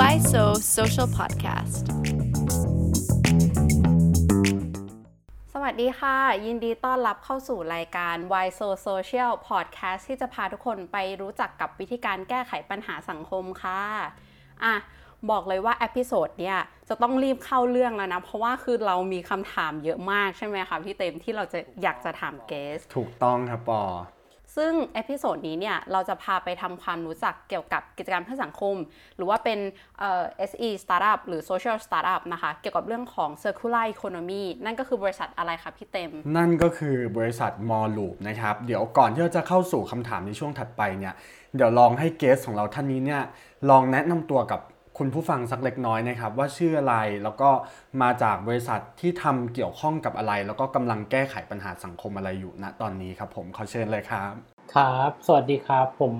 Why So Social Podcast สวัสดีค่ะ ยินดีต้อนรับเข้าสู่รายการ Why So Social Podcast ที่จะพาทุกคนไปรู้จักกับวิธีการแก้ไขปัญหาสังคมค่ะอะบอกเลยว่า episode เนี่ยจะต้องรีบเข้าเรื่องแล้วนะ เพราะว่าคือเรามีคำถามเยอะมากใช่ไหมคะพี่เต็มที่เราจะอยากจะถาม guest ถูกต้องครับปอ ซึ่ง episode นี้เนี่ยเราจะพาไปทำความรู้จักเกี่ยวกับกิจกรรมเพื่อสังคม หรือว่าเป็นเอ่อ SE Startup หรือ Social Startup นะคะ เกี่ยวกับเรื่องของ Circular Economy นั่นก็คือบริษัทอะไรคะพี่เต็ม นั่นก็คือบริษัทมอลลูปนะครับ เดี๋ยวก่อนที่เราจะเข้าสู่คำถามในช่วงถัดไปเนี่ย เดี๋ยวลองให้เกสของเราท่านนี้เนี่ยลองแนะนำตัวกับ คุณผู้ฟังสักเล็กน้อยนะครับว่าชื่ออะไรแล้วก็มาจากบริษัทที่ทำเกี่ยวข้องกับอะไร แล้วก็กำลังแก้ไขปัญหาสังคมอะไรอยู่ณตอนนี้ครับผมขอเชิญเลยครับครับ สวัสดีครับผม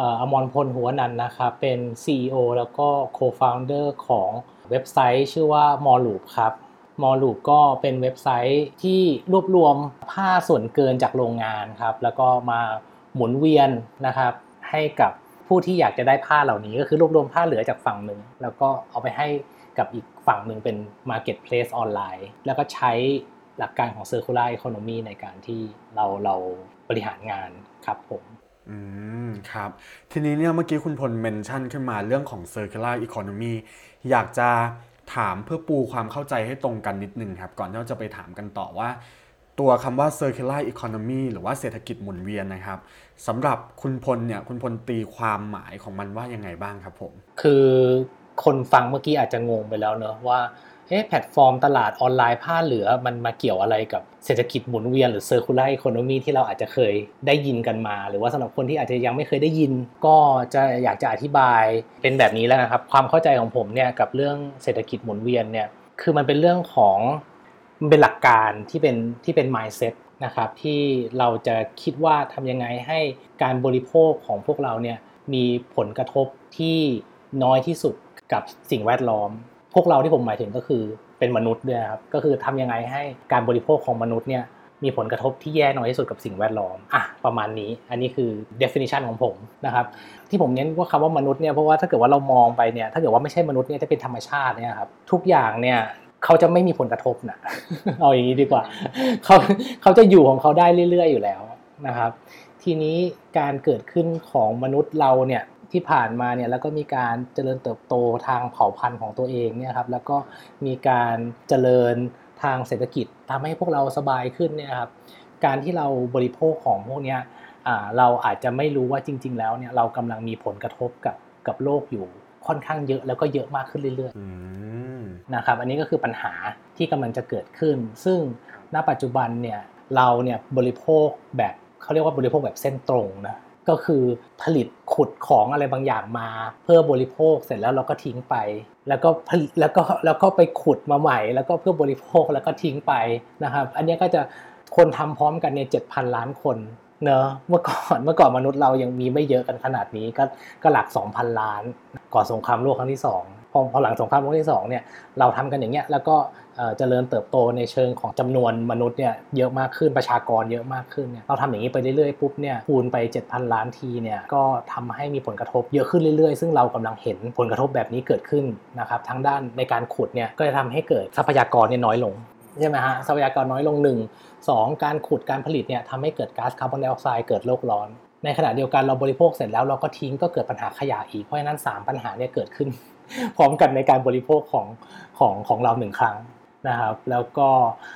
อมรพลหัวนันท์นะครับเป็น CEO แล้วก็ Co-founder ของเว็บไซต์ ชื่อว่า m o l o o p ครับ m o l o o p ก็เป็นเว็บไซต์ที่รวบรวมผ้าส่วนเกินจากโรงงานครับแล้วก็มาหมุนเวียนนะครับให้กับ ผู้ที่อยากจะได้ผ้าเหล่านี้ก็คือรวบรวมผ้าเหลือจากฝั่งหนึ่ง แล้วก็เอาไปให้กับอีกฝั่งหนึ่งเป็น Marketplace ออนไลน์ แล้วก็ใช้หลักการของ Circular Economy ในการที่เราเราบริหารงานครับผมอืมครับ ทีนี้เนี่ยเมื่อกี้คุณพลเมนชั่นขึ้นมาเรื่องของ circular economy อยากจะถามเพื่อปูความเข้าใจให้ตรงกันนิดนึงครับ ก่อนที่เราจะไปถามกันต่อว่า ตัวคำว่า circular economy หรือว่าเศรษฐกิจหมุนเวียนนะครับสำหรับคุณพลเนี่ยคุณพลตีความหมายของมันว่ายังไงบ้างครับผม คือคนฟังเมื่อกี้อาจจะงงไปแล้วเนอะว่าเอ๊ะแพลตฟอร์มตลาดออนไลน์ผ้าเหลือมันมาเกี่ยวอะไรกับเศรษฐกิจหมุนเวียนหรือ circular economy ที่เราอาจจะเคยได้ยินกันมา หรือว่าสำหรับคนที่อาจจะยังไม่เคยได้ยิน ก็จะอยากจะอธิบายเป็นแบบนี้แล้วนะครับ ความเข้าใจของผมเนี่ยกับเรื่องเศรษฐกิจหมุนเวียนเนี่ยคือมันเป็นเรื่องของ มันเป็นหลักการที่เป็นที่เป็น mindset นะครับที่เราจะคิดว่าทำยังไงให้การบริโภคของพวกเราเนี่ยมีผลกระทบที่น้อยที่สุดกับสิ่งแวดล้อม พวกเราที่ผมหมายถึงก็คือเป็นมนุษย์ด้วยครับก็คือทำยังไงให้การบริโภคของมนุษย์เนี่ยมีผลกระทบที่แย่น้อยที่สุดกับสิ่งแวดล้อมอะประมาณนี้ อันนี้คือ definition ของผมนะครับ ที่ผมเน้นว่าคำว่ามนุษย์เนี่ยเพราะว่าถ้าเกิดว่าเรามองไปเนี่ยถ้าเกิดว่าไม่ใช่มนุษย์เนี่ยจะเป็นธรรมชาติเนี่ยครับทุกอย่างเนี่ย เขาจะไม่มีผลกระทบนะเอาอย่างนี้ดีกว่าเขาเขาจะอยู่ของเขาได้เรื่อย ๆ อยู่แล้วนะครับ ทีนี้การเกิดขึ้นของมนุษย์เราเนี่ยที่ผ่านมาเนี่ยแล้วก็มีการเจริญเติบโตทางเผ่าพันธุ์ของตัวเองเนี่ยครับแล้วก็มีการเจริญทางเศรษฐกิจทำให้พวกเราสบายขึ้นเนี่ยครับการที่เราบริโภคของพวกเนี้ยเราอาจจะไม่รู้ว่าจริง ๆ แล้วเนี่ยเรากำลังมีผลกระทบกับกับโลกอยู่ ค่อนข้างเยอะแล้วก็เยอะมากขึ้นเรื่อยๆอืมนะครับอันนี้ก็คือปัญหาที่กำลังจะเกิดขึ้น ซึ่งณปัจจุบันเนี่ยเราเนี่ยบริโภคแบบเขาเรียกว่าบริโภคแบบเส้นตรงนะก็คือผลิตขุดของอะไรบางอย่างมา เพื่อบริโภคเสร็จแล้วเราก็ทิ้งไป แล้วก็ผลิตแล้วก็แล้วก็ไปขุดมาใหม่ แล้วก็เพื่อบริโภคแล้วก็ทิ้งไปนะครับ อันนี้ก็จะคนทำพร้อมกันเนี่ยเจ็ดพันล้านคน เนอะเมื่อก่อนเมื่อก่อนมนุษย์เรายังมีไม่เยอะกันขนาดนี้ก็ก็หลัก 2,000 ล้าน ก่อนสงครามโลกครั้งที่สองพอพอหลังสงครามโลกที่สองเนี่ยเราทำกันอย่างเงี้ยแล้วก็เอ่อเจริญเติบโตในเชิงของจำนวนมนุษย์เนี่ยเยอะมากขึ้นประชากรเยอะมากขึ้นเนี่ยเราทำอย่างนี้ไปเรื่อยๆปุ๊บเนี่ยคูณไป 7,000 ล้านทีเนี่ยก็ทำให้มีผลกระทบเยอะขึ้นเรื่อยๆ ซึ่งเรากำลังเห็นผลกระทบแบบนี้เกิดขึ้นนะครับทั้งด้านในการขุดเนี่ยก็จะทำให้เกิดทรัพยากรเนี่ยน้อยลงใช่ไหมฮะทรัพยากรน้อยลงหนึ่ง สองการขุดการผลิตเนี่ยทำให้เกิดก๊าซคาร์บอนไดออกไซด์เกิดโลกร้อน ในขณะเดียวกันเราบริโภคเสร็จแล้วเราก็ทิ้งก็เกิดปัญหาขยะอีกเพราะฉะนั้น 3 ปัญหาเนี่ยเกิดขึ้น พร้อมกันในการบริโภคของของของเราหนึ่งครั้งนะครับ แล้วก็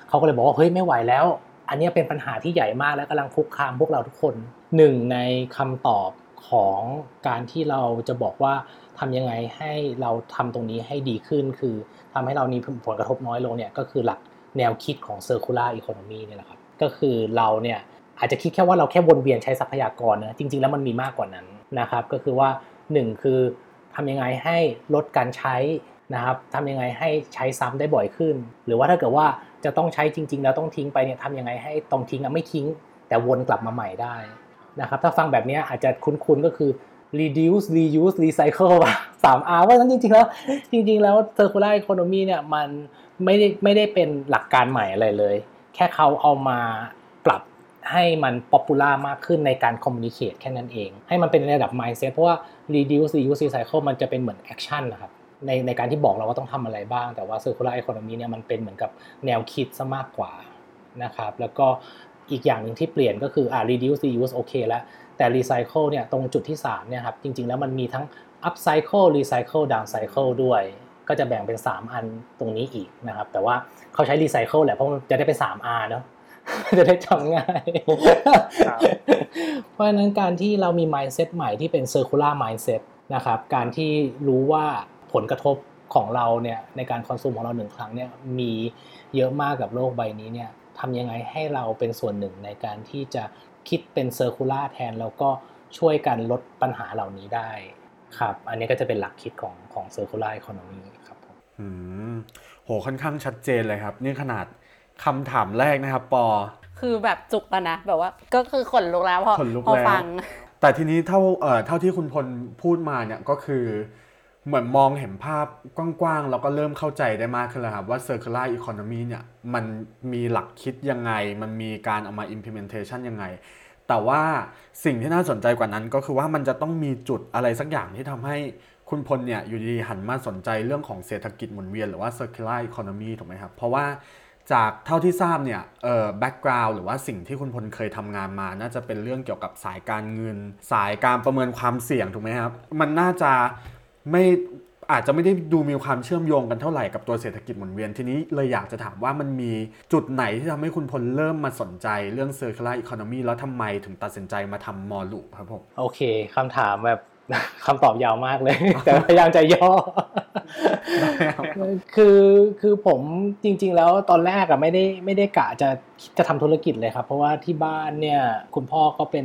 เขาก็เลยบอกว่าเฮ้ยไม่ไหวแล้ว อันนี้เป็นปัญหาที่ใหญ่มากและกำลังคุกคามพวกเราทุกคนหนึ่งในคำตอบของการที่เราจะบอกว่าทำยังไงให้เราทำตรงนี้ให้ดีขึ้น คือทำให้เรามีผลกระทบน้อยลงเนี่ยก็คือหลัก แนวคิดของ circular economy เนี่ยแหละครับก็คือเราเนี่ยอาจจะคิดแค่ว่าเราแค่วนเวียนใช้ทรัพยากรนะจริง ๆ แล้วมันมีมากกว่านั้นนะครับก็คือว่าหนึ่งคือทำยังไงให้ลดการใช้นะครับทำยังไงให้ใช้ซ้ำได้บ่อยขึ้น หรือว่าถ้าเกิดว่าจะต้องใช้จริง ๆ แล้วต้องทิ้งไปเนี่ยทำยังไงให้ตรงทิ้งอะไม่ทิ้ง แต่วนกลับมาใหม่ได้นะครับถ้าฟังแบบนี้อาจจะคุ้นๆก็คือ reduce reuse recycle สาม R ว่านั้นจริงๆแล้วจริง ๆ แล้ว circular economy เนี่ยมัน ไม่ได้ไม่ได้เป็นหลักการใหม่อะไรเลย แค่เขาเอามาปรับให้มันป๊อปปูล่ามากขึ้นในการคอมมิ n น c เค e แค่นั้นเอง ให้มันเป็นในระดับ mindset เพราะว่า reduce reuse recycle มันจะเป็นเหมือน action นะครับในในการที่บอกเราว่าต้องทำอะไรบ้าง แต่ว่า circular economy เนี่ยมันเป็นเหมือนกับแนวคิดซะมากกว่านะครับแล้วก็อีกอย่างหนึ่งที่เปลี่ยนก็คืออ่า reduce reuse โอเคแล้วแต่ recycle เนี่ยตรงจุดที่3เนี่ยครับจริงๆแล้วมันมีทั้ง upcycle recycle downcycle ด้วย ก็จะแบ่งเป็น 3 อันตรงนี้อีกนะครับ แต่ว่าเขาใช้ recycle แหละเพราะมันจะได้เป็น 3R เนาะจะได้จำง่าย เพราะฉะนั้นการที่เรามี mindset ใหม่ที่เป็น circular mindset นะครับ การที่รู้ว่าผลกระทบของเราเนี่ยในการคอนซูมของเราหนึ่งครั้งเนี่ยมีเยอะมากกับโลกใบนี้เนี่ยทำยังไงให้เราเป็นส่วนหนึ่งในการที่จะคิดเป็นเซอร์คูลาแทน แล้วก็ช่วยกันลดปัญหาเหล่านี้ได้ครับ อันนี้ก็จะเป็นหลักคิดของของเซอร์คูลาอีโคโนมีครับผมอืม โหค่อนข้างชัดเจนเลยครับ นี่ขนาดคำถามแรกนะครับ ปอ คือแบบจุกแล้วนะ แบบว่าก็คือขนลุกแล้วพอพอฟัง แต่ทีนี้เท่าเอ่อเท่าที่คุณพลพูดมาเนี่ยก็คือ เหมือนมองเห็นภาพกว้างๆแล้วก็เริ่มเข้าใจได้มากขึ้นแล้วครับ ว่า circular economy เนี่ยมันมีหลักคิดยังไง มันมีการเอามา implementation ยังไง แต่ว่าสิ่งที่น่าสนใจกว่านั้นก็คือว่ามันจะต้องมีจุดอะไรสักอย่างที่ทำให้ คุณพลเนี่ยอยู่ดีหันมาสนใจเรื่องของเศรษฐกิจหมุนเวียนหรือว่า circular economy ถูกไหมครับ เพราะว่าจากเท่าที่ทราบเนี่ยเอ่อ background หรือว่าสิ่งที่คุณพลเคยทำงานมา น่าจะเป็นเรื่องเกี่ยวกับสายการเงิน สายการประเมินความเสี่ยงถูกไหมครับ มันน่าจะไม่อาจจะไม่ได้ดูมีความเชื่อมโยงกันเท่าไหร่กับตัวเศรษฐกิจหมุนเวียนทีนี้เลยอยากจะถามว่ามันมีจุดไหนที่ทำให้คุณพลเริ่มมาสนใจเรื่อง circular economy แล้วทำไมถึงตัดสินใจมาทำมอลูครับผมโอเคคำถามแบบ คำตอบยาวมากเลย แต่พยายามจะย่อ คือคือผมจริง ๆ แล้วตอนแรกอะไม่ได้ไม่ได้กะจะจะทำธุรกิจเลยครับ เพราะว่าที่บ้านเนี่ย คุณพ่อก็เป็น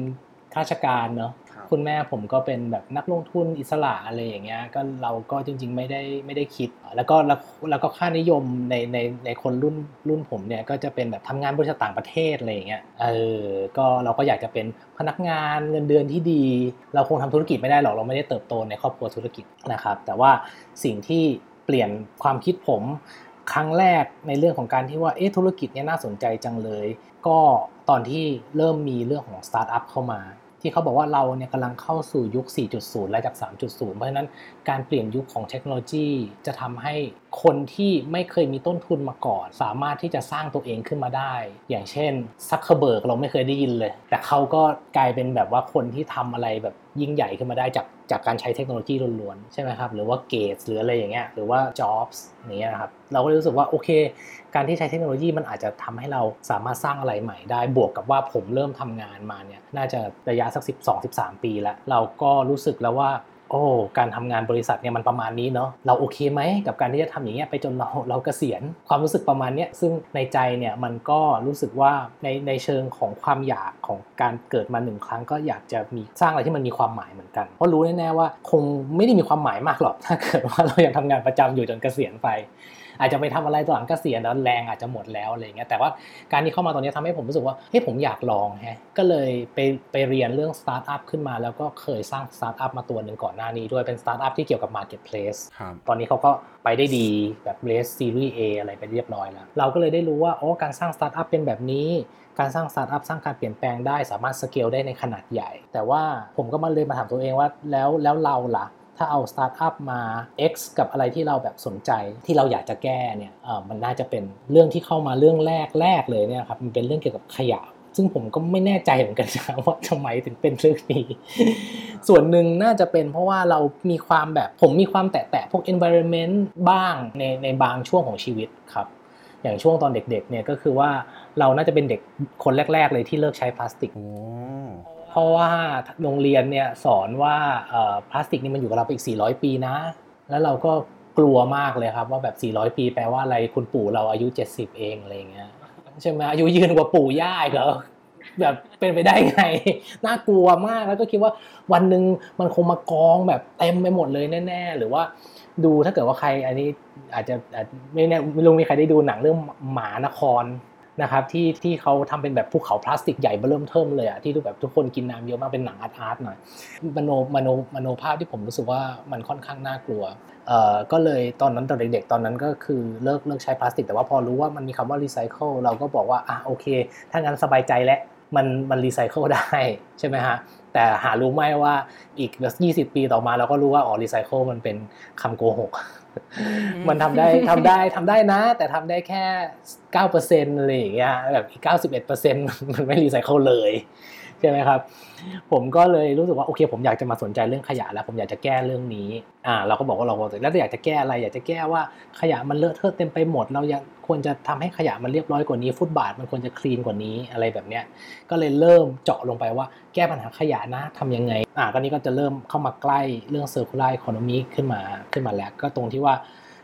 ข้าราชการเนาะ คุณแม่ผมก็เป็นแบบนักลงทุนอิสระอะไรอย่างเงี้ยก็เราก็จริง ๆ ไม่ได้ไม่ได้คิด แล้วก็แล้วก็ค่านิยมในในในคนรุ่นรุ่นผมเนี่ยก็จะเป็นแบบทำงานบริษัทต่างประเทศอะไรอย่างเงี้ยเออก็เราก็อยากจะเป็นพนักงานเงินเดือนที่ดี เราคงทำธุรกิจไม่ได้หรอกเราไม่ได้เติบโตในครอบครัวธุรกิจนะครับ แต่ว่าสิ่งที่เปลี่ยนความคิดผมครั้งแรกในเรื่องของการที่ว่าเอ๊ะธุรกิจเนี่ยน่าสนใจจังเลย ก็ตอนที่เริ่มมีเรื่องของสตาร์ทอัพเข้ามา ที่เขาบอกว่าเราเนี่ยกำลังเข้าสู่ยุค 4.0 และจาก 3.0 เพราะฉะนั้นการเปลี่ยนยุคของเทคโนโลยีจะทำให้คนที่ไม่เคยมีต้นทุนมาก่อน สามารถที่จะสร้างตัวเองขึ้นมาได้ อย่างเช่นซักเคเบิร์กเราไม่เคยได้ยินเลย แต่เขาก็กลายเป็นแบบว่าคนที่ทำอะไรแบบ ยิ่งใหญ่ขึ้นมาได้จากจากการใช้เทคโนโลยีล้วนๆใช่ไหมครับหรือว่าเกตหรืออะไรอย่างเงี้ยหรือว่าจ็อบส์อย่างเงี้ยนะครับเราก็รู้สึกว่าโอเค การที่ใช้เทคโนโลยีมันอาจจะทำให้เราสามารถสร้างอะไรใหม่ได้บวกกับว่าผมเริ่มทำงานมาเนี่ยน่าจะระยะสัก 12-13 ปีแล้ว เราก็รู้สึกแล้วว่า โอ้การทำงานบริษัทเนี่ยมันประมาณนี้เนาะเราโอเคไหมกับการที่จะทำอย่างเงี้ยไปจนเราเราเกษียณความรู้สึกประมาณเนี้ยซึ่งในใจเนี่ยมันก็รู้สึกว่าในในเชิงของความอยากของการเกิดมาหนึ่งครั้ง ก็อยากจะมีสร้างอะไรที่มันมีความหมายเหมือนกัน เพราะรู้แน่ๆว่าคงไม่ได้มีความหมายมากหรอกถ้าเกิดว่าเรายังทำงานประจำอยู่จนเกษียณไป อาจจะไปทำอะไรตอนหลังเกษียณแล้วแรงอาจจะหมดแล้วอะไรเงี้ยแต่ว่าการที่เข้ามาตอนนี้ทำให้ผมรู้สึกว่าเฮ้ยผมอยากลองฮะก็เลยไปไปเรียนเรื่องสตาร์ทอัพขึ้นมา แล้วก็เคยสร้างสตาร์ทอัพมาตัวหนึ่งก่อนหน้านี้ด้วยเป็นสตาร์ทอัพที่เกี่ยวกับ Marketplace ตอนนี้เขาก็ไปได้ดีแบบเลสซีรีส์ A อะไรไปเรียบร้อยแล้ว เราก็เลยได้รู้ว่าโอ้การสร้างสตาร์ทอัพเป็นแบบนี้ การสร้างสตาร์ทอัพสร้างการเปลี่ยนแปลงได้สามารถสเกลได้ในขนาดใหญ่ แต่ว่าผมก็มาเลยมาถามตัวเองว่าแล้วแล้วเราล่ะ ถ้าเอาสตาร์ทอัพมา X กับอะไรที่เราแบบสนใจที่เราอยากจะแก้เนี่ยมันน่าจะเป็นเรื่องที่เข้ามาเรื่องแรกแรกเลยเนี่ยครับมันเป็นเรื่องเกี่ยวกับขยะ ซึ่งผมก็ไม่แน่ใจเหมือนกันนะว่าทำไมถึงเป็นเรื่องนี้ส่วนหนึ่งน่าจะเป็นเพราะว่าเรามีความแบบผมมีความแตะๆพวก environment บ้างในในบางช่วงของชีวิตครับอย่างช่วงตอนเด็กๆเนี่ยก็คือว่าเราน่าจะเป็นเด็กคนแรก ๆ เลยที่เลิกใช้พลาสติก ราะว่าโรงเรียนเนี่ยสอนว่าพลาสติกนี่มันอยู่กับเราไปอีก 400 ปีนะ แล้วเราก็กลัวมากเลยครับว่าแบบ 400 ปีแปลว่าอะไรคุณปู่เราอายุ 70 เองอะไรเงี้ยใช่ไหมอายุยืนกว่าปู่ย่าเหรอแบบเป็นไปได้ไง น่ากลัวมากแล้วก็คิดว่าวันหนึ่งมันคงมากองแบบเต็มไปหมดเลยแน่ ๆ หรือว่าดูถ้าเกิดว่าใครอันนี้อาจจะไม่แน่ไม่รู้มีใครได้ดูหนังเรื่องหมานคร นะครับที่ที่เขาทำเป็นแบบภูเขาพลาสติกใหญ่เบ้อเริ่มเทิ่มเลยอะที่ดูแบบทุกคนกินน้ำเยอะมากเป็นหนังอาร์ตอาร์ตหน่อยมโนมโนมโนภาพที่ผมรู้สึกว่ามันค่อนข้างน่ากลัวเอ่อก็เลยตอนนั้นตอนเด็กๆตอนนั้นก็คือเลิกเลิกใช้พลาสติก แต่ว่าพอรู้ว่ามันมีคำว่ารีไซเคิลเราก็บอกว่าอะโอเค ถ้างั้นสบายใจแล้วมันมันรีไซเคิลได้ใช่ไหมฮะแต่หารู้ไหมว่าอีกยี่สิบปีต่อมาเราก็รู้ว่าอ๋อรีไซเคิลมันเป็นคำโกหก มันทำได้ทำได้ทำได้นะ แต่ทำได้แค่เก้าเปอร์เซ็นต์อะไรอย่างเงี้ยแบบอีกเก้าสิบเอ็ดเปอร์เซ็นต์มันไม่รีไซเคิลเลยใช่ไหมครับ ผมก็เลยรู้สึกว่าโอเค ผมอยากจะมาสนใจเรื่องขยะแล้ว ผมอยากจะแก้เรื่องนี้อ่าเราก็บอกว่าเราแล้วอยากจะแก้อะไร อยากจะแก้ว่าขยะมันเลอะเทอะเต็มไปหมดเราอยาก ควรจะทำให้ขยะมันเรียบร้อยกว่านี้ ฟุตบาทมันควรจะ clean กว่านี้อะไรแบบเนี้ยก็เลยเริ่มเจาะลงไปว่าแก้ปัญหาขยะนะทำยังไงอ่าก็นี้ก็จะเริ่มเข้ามาใกล้เรื่อง circular economy ขึ้นมาขึ้นมาแล้ว ก็ตรงที่ว่า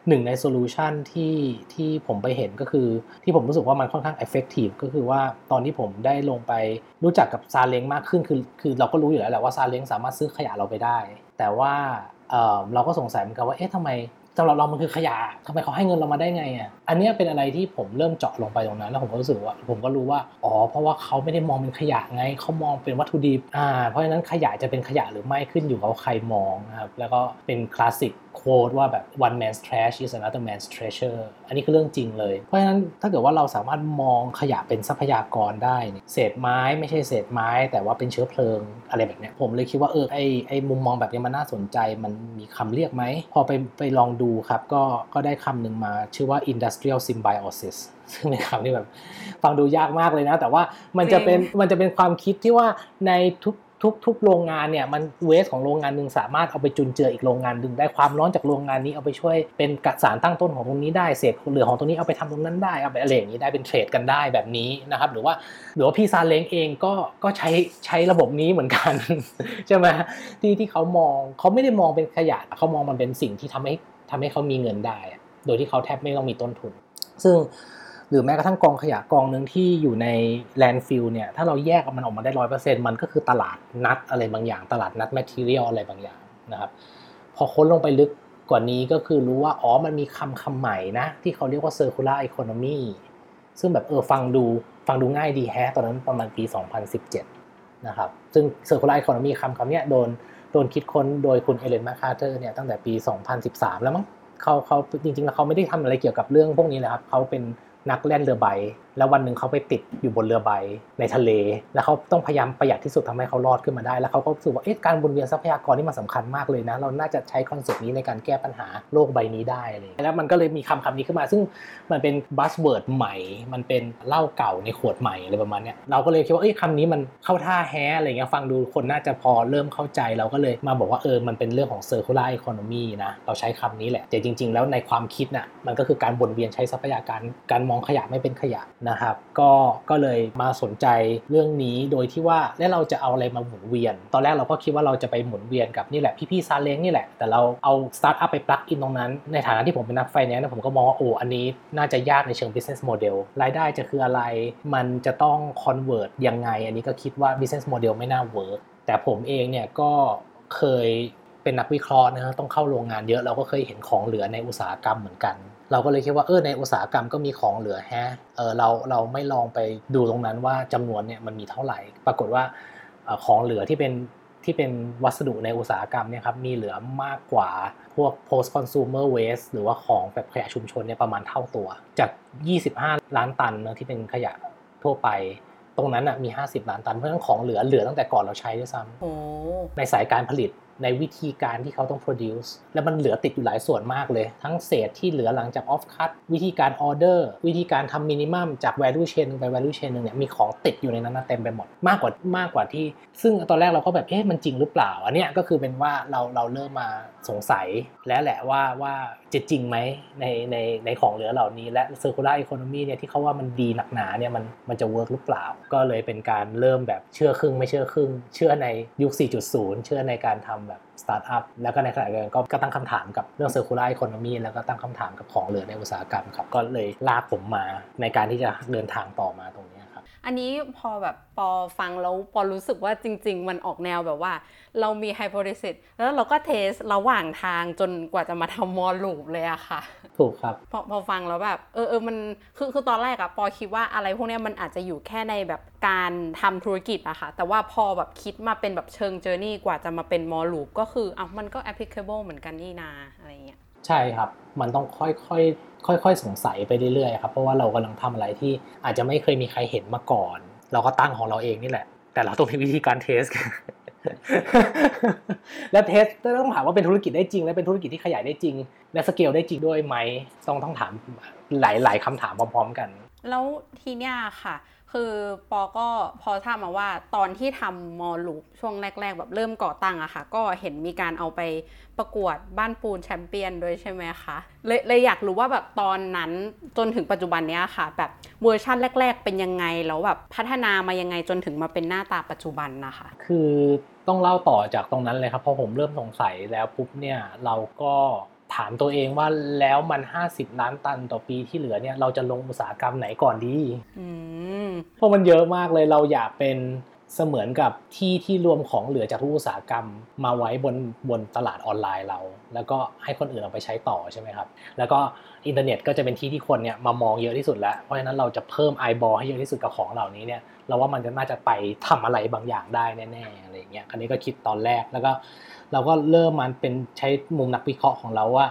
หนึ่งใน solution ที่ที่ผมไปเห็นก็คือ ที่ผมรู้สึกว่ามันค่อนข้างเอฟเฟกตีฟก็คือว่าตอนที่ผมได้ลงไปรู้จักกับซาเล้งมากขึ้นคือคือเราก็รู้อยู่แล้วแหละว่าซาเล้งสามารถซื้อขยะเราไปได้ แต่ว่าเเราก็สงสัยเหมือนกันว่าเอ๊ะทำไม สำหรับเรามันคือขยะทำไมเขาให้เงินเรามาได้ไงอะอันนี้เป็นอะไรที่ผมเริ่มเจาะลงไปตรงนั้น แล้วผมก็รู้สึกว่าผมก็รู้ว่าอ๋อเพราะว่าเขาไม่ได้มองเป็นขยะไงเขามองเป็นวัตถุดิบอ่าเพราะฉะนั้นขยะจะเป็นขยะหรือไม่ขึ้นอยู่กับใครมองนะครับแล้วก็เป็นคลาสสิก โค้ดว่าแบบ one man's trash is another man's treasure อันนี้คือเรื่องจริงเลย เพราะฉะนั้นถ้าเกิดว่าเราสามารถมองขยะเป็นทรัพยากรได้เศษไม้ไม่ใช่เศษไม้ แต่ว่าเป็นเชื้อเพลิงอะไรแบบนี้ผมเลยคิดว่าเออไอไอมุมมองแบบนี้มันน่าสนใจมันมีคำเรียกไหม พอไปไปลองดูครับ ก็ก็ได้คำหนึ่งมาชื่อว่า industrial symbiosis ซึ่งเป็นคำที่แบบฟังดูยากมากเลยนะ แต่ว่ามันจะเป็นมันจะเป็นความคิดที่ว่าใน ทุกทุกโรงงานเนี่ยมันเวสของโรงงานหนึ่งสามารถเอาไปจุนเจืออีกโรงงานหนึ่งได้ความร้อนจากโรงงานนี้เอาไปช่วยเป็นกสารตั้งต้นของตรงนี้ได้เศษเหลือของตรงนี้เอาไปทำตรงนั้นได้เอาไปอะไรอย่างนี้ได้เป็นเทรดกันได้แบบนี้นะครับหรือว่าหรือว่าพี่ซาเล้งเองก็ก็ใช้ใช้ระบบนี้เหมือนกันใช่ไหมที่ที่เขามองเขาไม่ได้มองเป็นขยะเขามองมันเป็นสิ่งที่ทำให้ทำให้เขามีเงินได้ โดยที่เขาแทบไม่ต้องมีต้นทุน ซึ่ง หรือแม้กระทั่งกองขยะกองหนึ่งที่อยู่ใน landfill เนี่ยถ้าเราแยกมันออกมาได้ร้อยเปอร์เซ็นต์มันก็คือตลาดนัดอะไรบางอย่าง ตลาดนัด material อะไรบางอย่างนะครับ พอค้นลงไปลึกกว่านี้ก็คือรู้ว่า อ๋อมันมีคำคำใหม่นะ ที่เขาเรียกว่า circular economy ซึ่งแบบเออฟังดูฟังดูง่ายดีแฮะตอนนั้นประมาณปี 2017 นะครับ ซึ่ง circular economy คำคำนี้โดนโดนคิดค้นโดยคุณ Ellen MacArthur เนี่ยตั้งแต่ปี 2013 แล้วมั้งเขาเขาจริงๆแล้วเขาไม่ได้ทำอะไรเกี่ยวกับเรื่องพวกนี้เลยครับเขาเป็น นักแล่นเรือใบ แล้ววันหนึ่งเขาไปติดอยู่บนเรือใบในทะเล แล้วเขาต้องพยายามประหยัดที่สุดทำให้เขารอดขึ้นมาได้ แล้วเขาก็รู้สึกว่าเอ๊ะการวนเวียนทรัพยากรนี่มันสำคัญมากเลยนะ เราน่าจะใช้ concept นี้ในการแก้ปัญหาโลกใบนี้ได้เลย แล้วมันก็เลยมีคำคำนี้ขึ้นมา ซึ่งมันเป็น buzzword ใหม่ มันเป็นเหล้าเก่าในขวดใหม่อะไรประมาณนี้เราก็เลยคิดว่าเอ้ยคำนี้มันเข้าท่าแฮะอะไรเงี้ยฟังดูคนน่าจะพอเริ่มเข้าใจเราก็เลยมาบอกว่าเออมันเป็นเรื่องของ circular economy นะเราใช้คำนี้แหละแต่จริง ๆ แล้วในความคิดน่ะมันก็คือการวนเวียนใช้ทรัพยากรการมองขยะไม่เป็นขยะนะครับก็ก็เลยมาสนใจเรื่องนี้โดยที่ว่าแล้วเราจะเอาอะไรมาหมุนเวียน ตอนแรกเราก็คิดว่าเราจะไปหมุนเวียนกับนี่แหละพี่ๆซาเล้งนี่แหละ แต่เราเอาสตาร์ทอัพไป plug in ตรงนั้น ในฐานะที่ผมเป็นนักไฟแนนซ์ผมก็มองว่าโอ้อันนี้น่าจะยากในเชิง business model รายได้จะคืออะไร มันจะต้อง convert ยังไง อันนี้ก็คิดว่า business model ไม่น่า work แต่ผมเองเนี่ยก็เคย เป็นนักวิเคราะห์นะต้องเข้าโรงงานเยอะเราก็เคยเห็นของเหลือในอุตสาหกรรมเหมือนกัน เราก็เลยคิดว่าเออในอุตสาหกรรมก็มีของเหลือแฮะเออเราเราไม่ลองไปดูตรงนั้นว่าจำนวนเนี่ยมันมีเท่าไหร่ ปรากฏว่าของเหลือที่เป็นที่เป็นวัสดุในอุตสาหกรรมเนี่ยครับมีเหลือมากกว่าพวก post consumer waste หรือว่าของแบบขยะชุมชนเนี่ยประมาณเท่าตัว จาก 25 ล้านตันนะที่เป็นขยะทั่วไป ตรงนั้นอะมี 50 ล้านตันเพราะฉะนั้นของเหลือเหลือตั้งแต่ก่อนเราใช้ด้วยซ้ำในสายการผลิต ในวิธีการที่เขาต้อง produce แล้วมันเหลือติดอยู่หลายส่วนมากเลย ทั้งเศษที่เหลือหลังจาก off cut วิธีการ order วิธีการทำ minimum จาก value chain นึงไป value chain นึงเนี่ยมีของติดอยู่ในนั้นเต็มไปหมดมากกว่ามากกว่าที่ ซึ่งตอนแรกเราก็แบบเอ๊ะมันจริงหรือเปล่า อันนี้ก็คือเป็นว่าเราเราเริ่มมา สงสัยแล้วแหละว่าว่าจะจริงไหมในในในของเหลือเหล่านี้ และ circular economy เนี่ยที่เขาว่ามันดีหนักหนาเนี่ยมันมันจะ work หรือเปล่า ก็เลยเป็นการเริ่มแบบเชื่อครึ่งไม่เชื่อครึ่ง เชื่อในยุค 4.0 เชื่อในการทำแบบสตาร์ทอัพแล้วก็ในขณะเดียวกันก็ตั้งคำถามกับเรื่อง circular economy แล้วก็ตั้งคำถามกับของเหลือในอุตสาหกรรมครับก็เลยลากผมมาในการที่จะเดินทางต่อมาตรงนี้ อันนี้พอแบบปอฟังแล้วปอรู้สึกว่าจริง ๆ มันออกแนวแบบว่า เรามี hypothesis แล้วเราก็ test ระหว่างทางจนกว่าจะมาทำ moreloop เลยอะค่ะ ถูกครับพอพอฟังแล้วแบบเออเออมันคือคือตอนแรกอะปอคิดว่าอะไรพวกนี้มันอาจจะอยู่แค่ในแบบการทำธุรกิจอะค่ะ แต่ว่าพอแบบคิดมาเป็นแบบเชิง journey กว่าจะมาเป็น moreloop ก็คืออะมันก็ applicable เหมือนกันนี่นาอะไรเงี้ยใช่ครับ มันต้องค่อยๆ ค่อยๆ สงสัยไปเรื่อยๆครับเพราะว่าเรากำลังทำอะไรที่อาจจะไม่เคยมีใครเห็นมาก่อน เราก็ตั้งของเราเองนี่แหละ แต่เราต้องมีวิธีการ test แล้ว test ต้องถามว่าเป็นธุรกิจได้จริง และเป็นธุรกิจที่ขยายได้จริง และสเกลได้จริงด้วยไหมต้องต้องถามหลายๆคำถามพร้อมๆกัน แล้วทีเนี้ยค่ะ คือปอก็พอทราบมาว่าตอนที่ทำมอลูปช่วงแรก ๆ แบบเริ่มก่อตั้งอะค่ะ ก็เห็นมีการเอาไปประกวดบ้านปูนแชมเปี้ยนด้วยใช่ไหมคะเลยเลยอยากรู้ว่าแบบตอนนั้นจนถึงปัจจุบันเนี้ยค่ะ แบบเวอร์ชั่นแรก ๆ เป็นยังไง แล้วแบบพัฒนามายังไงจนถึงมาเป็นหน้าตาปัจจุบันนะคะ คือต้องเล่าต่อจากตรงนั้นเลยครับพอผมเริ่มสงสัยแล้วปุ๊บเนี่ยเราก็ ถามตัวเองว่าแล้วมัน 50 ล้านตันต่อปีที่เหลือเนี่ยเราจะลงอุตสาหกรรมไหนก่อนดีอืมเพราะมันเยอะมากเลยเราอยากเป็นเสมือนกับที่ที่รวมของเหลือจากทุกอุตสาหกรรมมาไว้บนบนตลาดออนไลน์เรา แล้วก็ให้คนอื่นเอาไปใช้ต่อใช่ไหมครับ แล้วก็ อินเทอร์เน็ตก็จะเป็นที่ที่คนเนี่ยมามองเยอะที่สุดแล้ว เพราะฉะนั้นเราจะเพิ่มไอบอลให้เยอะที่สุดกับของเหล่านี้เนี่ยเราว่ามันจะน่าจะไปทำอะไรบางอย่างได้แน่ๆอะไรเงี้ยอันนี้ก็คิดตอนแรกแล้วก็เราก็เริ่มมันเป็นใช้มุมนักวิเคราะห์ของเราว่า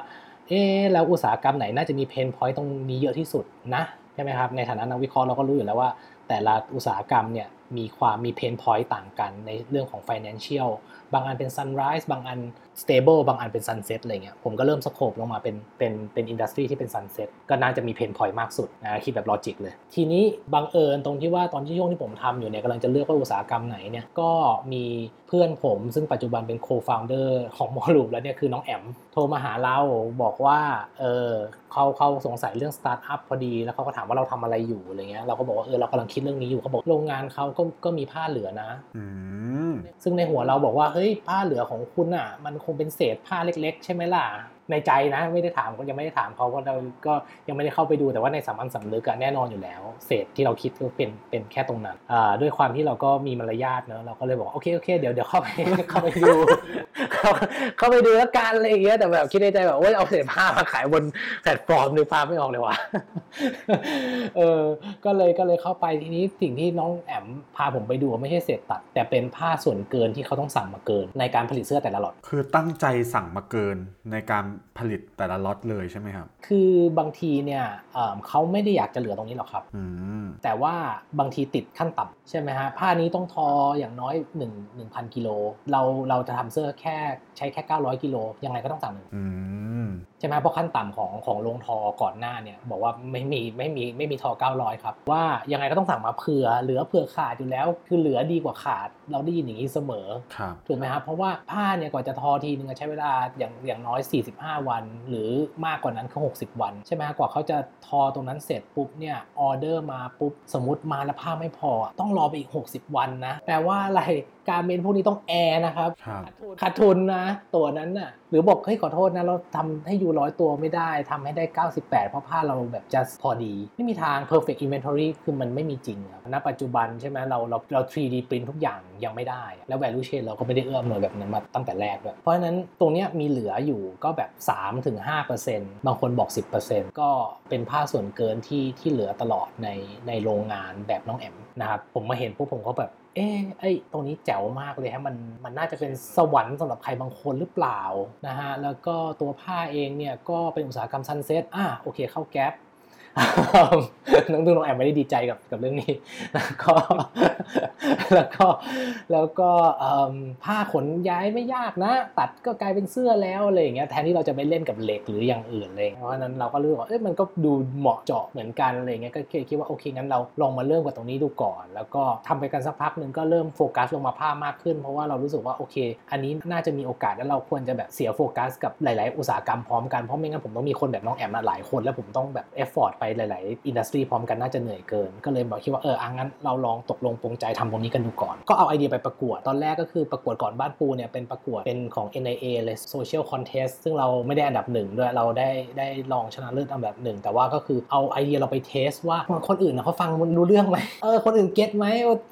เอ๊แล้วอุตสาหกรรมไหนน่าจะมี pain point ตรงนี้เยอะที่สุดนะใช่ไหมครับในฐานะนักวิเคราะห์เราก็รู้อยู่แล้วว่า แต่ละอุตสาหกรรมเนี่ยมีความมี pain point ต่างกันในเรื่องของ financial บางอันเป็น sunrise บางอัน stable บางอันเป็น sunset อะไรเงี้ยผมก็เริ่ม scope ลงมาเป็นเป็นเป็น industry ที่เป็น sunset ก็น่าจะมี pain point มากสุดนะคิดแบบ logic เลย ทีนี้บังเอิญตรงที่ว่าตอนที่ช่วงที่ผมทำอยู่เนี่ยกำลังจะเลือกว่าอุตสาหกรรมไหนเนี่ยก็มีเพื่อนผมซึ่งปัจจุบันเป็น co-founder ของ moreloop แล้วเนี่ยคือน้องแอมโทรมาหาเราบอกว่าเออเขาเขาสงสัยเรื่องสตาร์ทอัพพอดีแล้วเขาก็ถามว่าเราทำอะไรอยู่อะไรเงี้ยเราก็บอกว่าเออเรากำลังคิดเรื่องนี้อยู่เขาบอกโรงงานเขาก็ก็มีผ้าเหลือนะอืมซึ่งในหัวเราบอกว่าเฮ้ยผ้าเหลือของคุณอะ มันคงเป็นเศษผ้าเล็ก ๆ ใช่ไหมล่ะในใจนะไม่ได้ถามก็ยังไม่ได้ถามเขาเพราะเราก็ยังไม่ได้เข้าไปดูแต่ว่าในสามัญสำนึกแน่นอนอยู่แล้ว เศษที่เราคิดก็เป็นเป็นแค่ตรงนั้นด้วยความที่เราก็มีมารยาทเนอะเราก็เลยบอกโอเคโอเคเดี๋ยวเดี๋ยวเข้าไปเข้าไปดู เข้าไปดูแล้วกันอะไรอย่างเงี้ยแต่แบบคิดในใจแบบโอ้ยเอาเศษผ้ามาขายบนแพลตฟอร์มนึกภาพไม่ออกเลยว่ะเออก็เลยก็เลยเข้าไปทีนี้สิ่งที่น้องแอมพาผมไปดูไม่ใช่เศษตัด แต่เป็นผ้าส่วนเกินที่เขาต้องสั่งมาเกิน ในการผลิตเสื้อแต่ละล็อตคือตั้งใจสั่งมาเกินในการผลิตแต่ละล็อตเลยใช่ไหมครับ คือบางทีเนี่ยเอิ่มเขาไม่ได้อยากจะเหลือตรงนี้หรอกครับอืมแต่ว่าบางทีติดขั้นต่ำใช่ไหมฮะผ้านี้ต้องทออย่างน้อย1 1,000กิโลเราเราจะทำเสื้อแค่ใช้แค่ 900กิโลยังไงก็ต้องสั่งหนึ่งอืมใช่ไหมเพราะขั้นต่ำของของโรงทอก่อนหน้าเนี่ยบอกว่าไม่มีไม่มีไม่มีทอ 900 ครับ ว่ายังไงก็ต้องสั่งมาเผื่อเหลือเผื่อขาดอยู่แล้วคือเหลือดีกว่าขาดเราได้ยินอย่างนี้เสมอครับถูกไหมครับเพราะว่าผ้าเนี่ยกว่าจะทอทีนึงอะใช้เวลาอย่างอย่างน้อย 45วัน หรือมากกว่านั้นคือ60 วัน ใช่ไหมกว่าเขาจะทอตรงนั้นเสร็จปุ๊บเนี่ยออเดอร์มาปุ๊บสมมติมาแล้วผ้าไม่พอ ต้องรอไปอีก 60 วันนะแปลว่าอะไรการเมนพวกนี้ต้องแอร์นะครับครับขาดทุนนะ ตัวนั้นน่ะ หรือบอกเฮ้ยขอโทษนะเราทำให้อยู่ร้อยตัวไม่ได้ทำให้ได้ 98 เพราะผ้าเราแบบ just พอดี ไม่มีทาง perfect inventory คือมันไม่มีจริงอะณปัจจุบันใช่ไหมเราเราเรา 3D print ทุกอย่างยังไม่ได้ แล้ว value chain เราก็ไม่ได้เอื้อมหน่วยแบบนั้นมาตั้งแต่แรกด้วยเพราะฉะนั้นตรงเนี้ยมีเหลืออยู่ก็แบบ 3-5%บางคนบอก 10%ก็เป็นผ้าส่วนเกินที่ที่เหลือตลอดในในโรงงานแบบน้องแอมนะครับผมมาเห็นปุ๊บผมก็แบบ เอ๊ไอตรงนี้แจ๋วมากเลยฮะมันมันน่าจะเป็นสวรรค์สำหรับใครบางคนหรือเปล่านะฮะแล้วก็ตัวผ้าเองเนี่ยก็เป็นอุตสาหกรรมซันเซ็ตอะโอเคเข้าแก๊ป น้องตุ้งน้องแอมไม่ได้ดีใจกับกับเรื่องนี้ แล้วก็ แล้วก็แล้วก็ผ้าขนย้ายไม่ยากนะ ตัดก็กลายเป็นเสื้อแล้วอะไรอย่างเงี้ยแทนที่เราจะไปเล่นกับเหล็กหรืออย่างอื่นเลย เพราะฉะนั้นเราก็รู้สึกว่าเอ้ยมันก็ดูเหมาะเจาะเหมือนกันอะไรเงี้ยก็คิดว่าโอเคงั้นเราลองมาเริ่มกับตรงนี้ดูก่อน แล้วก็ทำไปกันสักพักหนึ่งก็เริ่มโฟกัสลงมาผ้ามากขึ้น เพราะว่าเรารู้สึกว่าโอเค อันนี้น่าจะมีโอกาสแล้วเราควรจะแบบเสียโฟกัสกับหลาย ๆ อุตสาหกรรมพร้อมกันเพราะไม่งั้นผมต้องมีคนแบบน้องแอมมาหลายคนแล้วผมต้องแบบ effort ไปหลาย ๆ industry พร้อมกันน่าจะเหนื่อยเกิน ก็เลยบอกคิดว่าเอออะงั้นเราลองตกลงปรงใจทำตรงนี้กันดูก่อน ก็เอาไอเดียไปประกวด ตอนแรกก็คือประกวดก่อนบ้านปูเนี่ยเป็นประกวดเป็นของ NIA เลย Social Contest ซึ่งเราไม่ได้อันดับหนึ่งด้วยเราได้ได้ลองชนะเลิศอันดับหนึ่งแต่ว่าก็คือเอาไอเดียเราไปเทสว่าคนอื่นนะเขาฟังมันรู้เรื่องไหมเออคนอื่นเก็ตไหม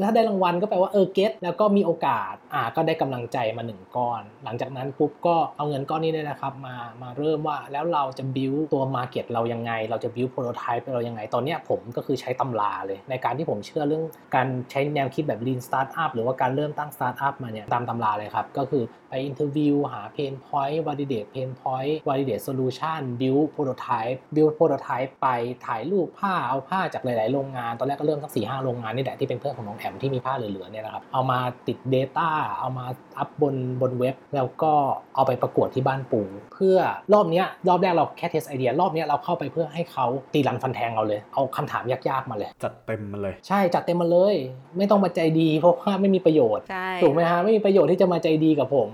ถ้าได้รางวัลก็แปลว่าเออเก็ตแล้วก็มีโอกาสอ่าก็ได้กำลังใจมาหนึ่งก้อน หลังจากนั้นปุ๊บก็เอาเงินก้อนนี้เนี่ยนะครับมามาเริ่มว่าแล้วเราจะ build ตัว market เรายังไง เราจะ build prototype ไทป์เรายังไง ตอนนี้ผมก็คือใช้ตำราเลย ในการที่ผมเชื่อเรื่องการใช้แนวคิดแบบ Lean Startup หรือว่าการเริ่มตั้ง Startup มาเนี่ยตามตำราเลยครับ ก็คือไป interview หา Pain Point Validate Pain Point Validate Solution Build Prototype Build Prototype ไปถ่ายรูปผ้าเอาผ้าจากหลาย ๆ โรงงาน ตอนแรกก็เริ่มสักสี่ห้าโรงงานนี่แหละที่เป็นเพื่อนของน้องแอมที่มีผ้าเหลือ ๆ เนี่ยนะครับ เอามาติด Data เอามา up บนบนเว็บ แล้วก็เอาไปประกวดที่บ้านปูเพื่อรอบนี้รอบแรกเราแค่ test ไอเดียรอบนี้เราเข้าไปเพื่อให้เขาตีรันฟันแทงเราเลย เอาคำถามยากๆมาเลย จัดเต็มมาเลย ใช่จัดเต็มมาเลย ไม่ต้องมาใจดี เพราะว่าไม่มีประโยชน์ใช่ถูกไหมฮะไม่มีประโยชน์ที่จะมาใจดีกับผม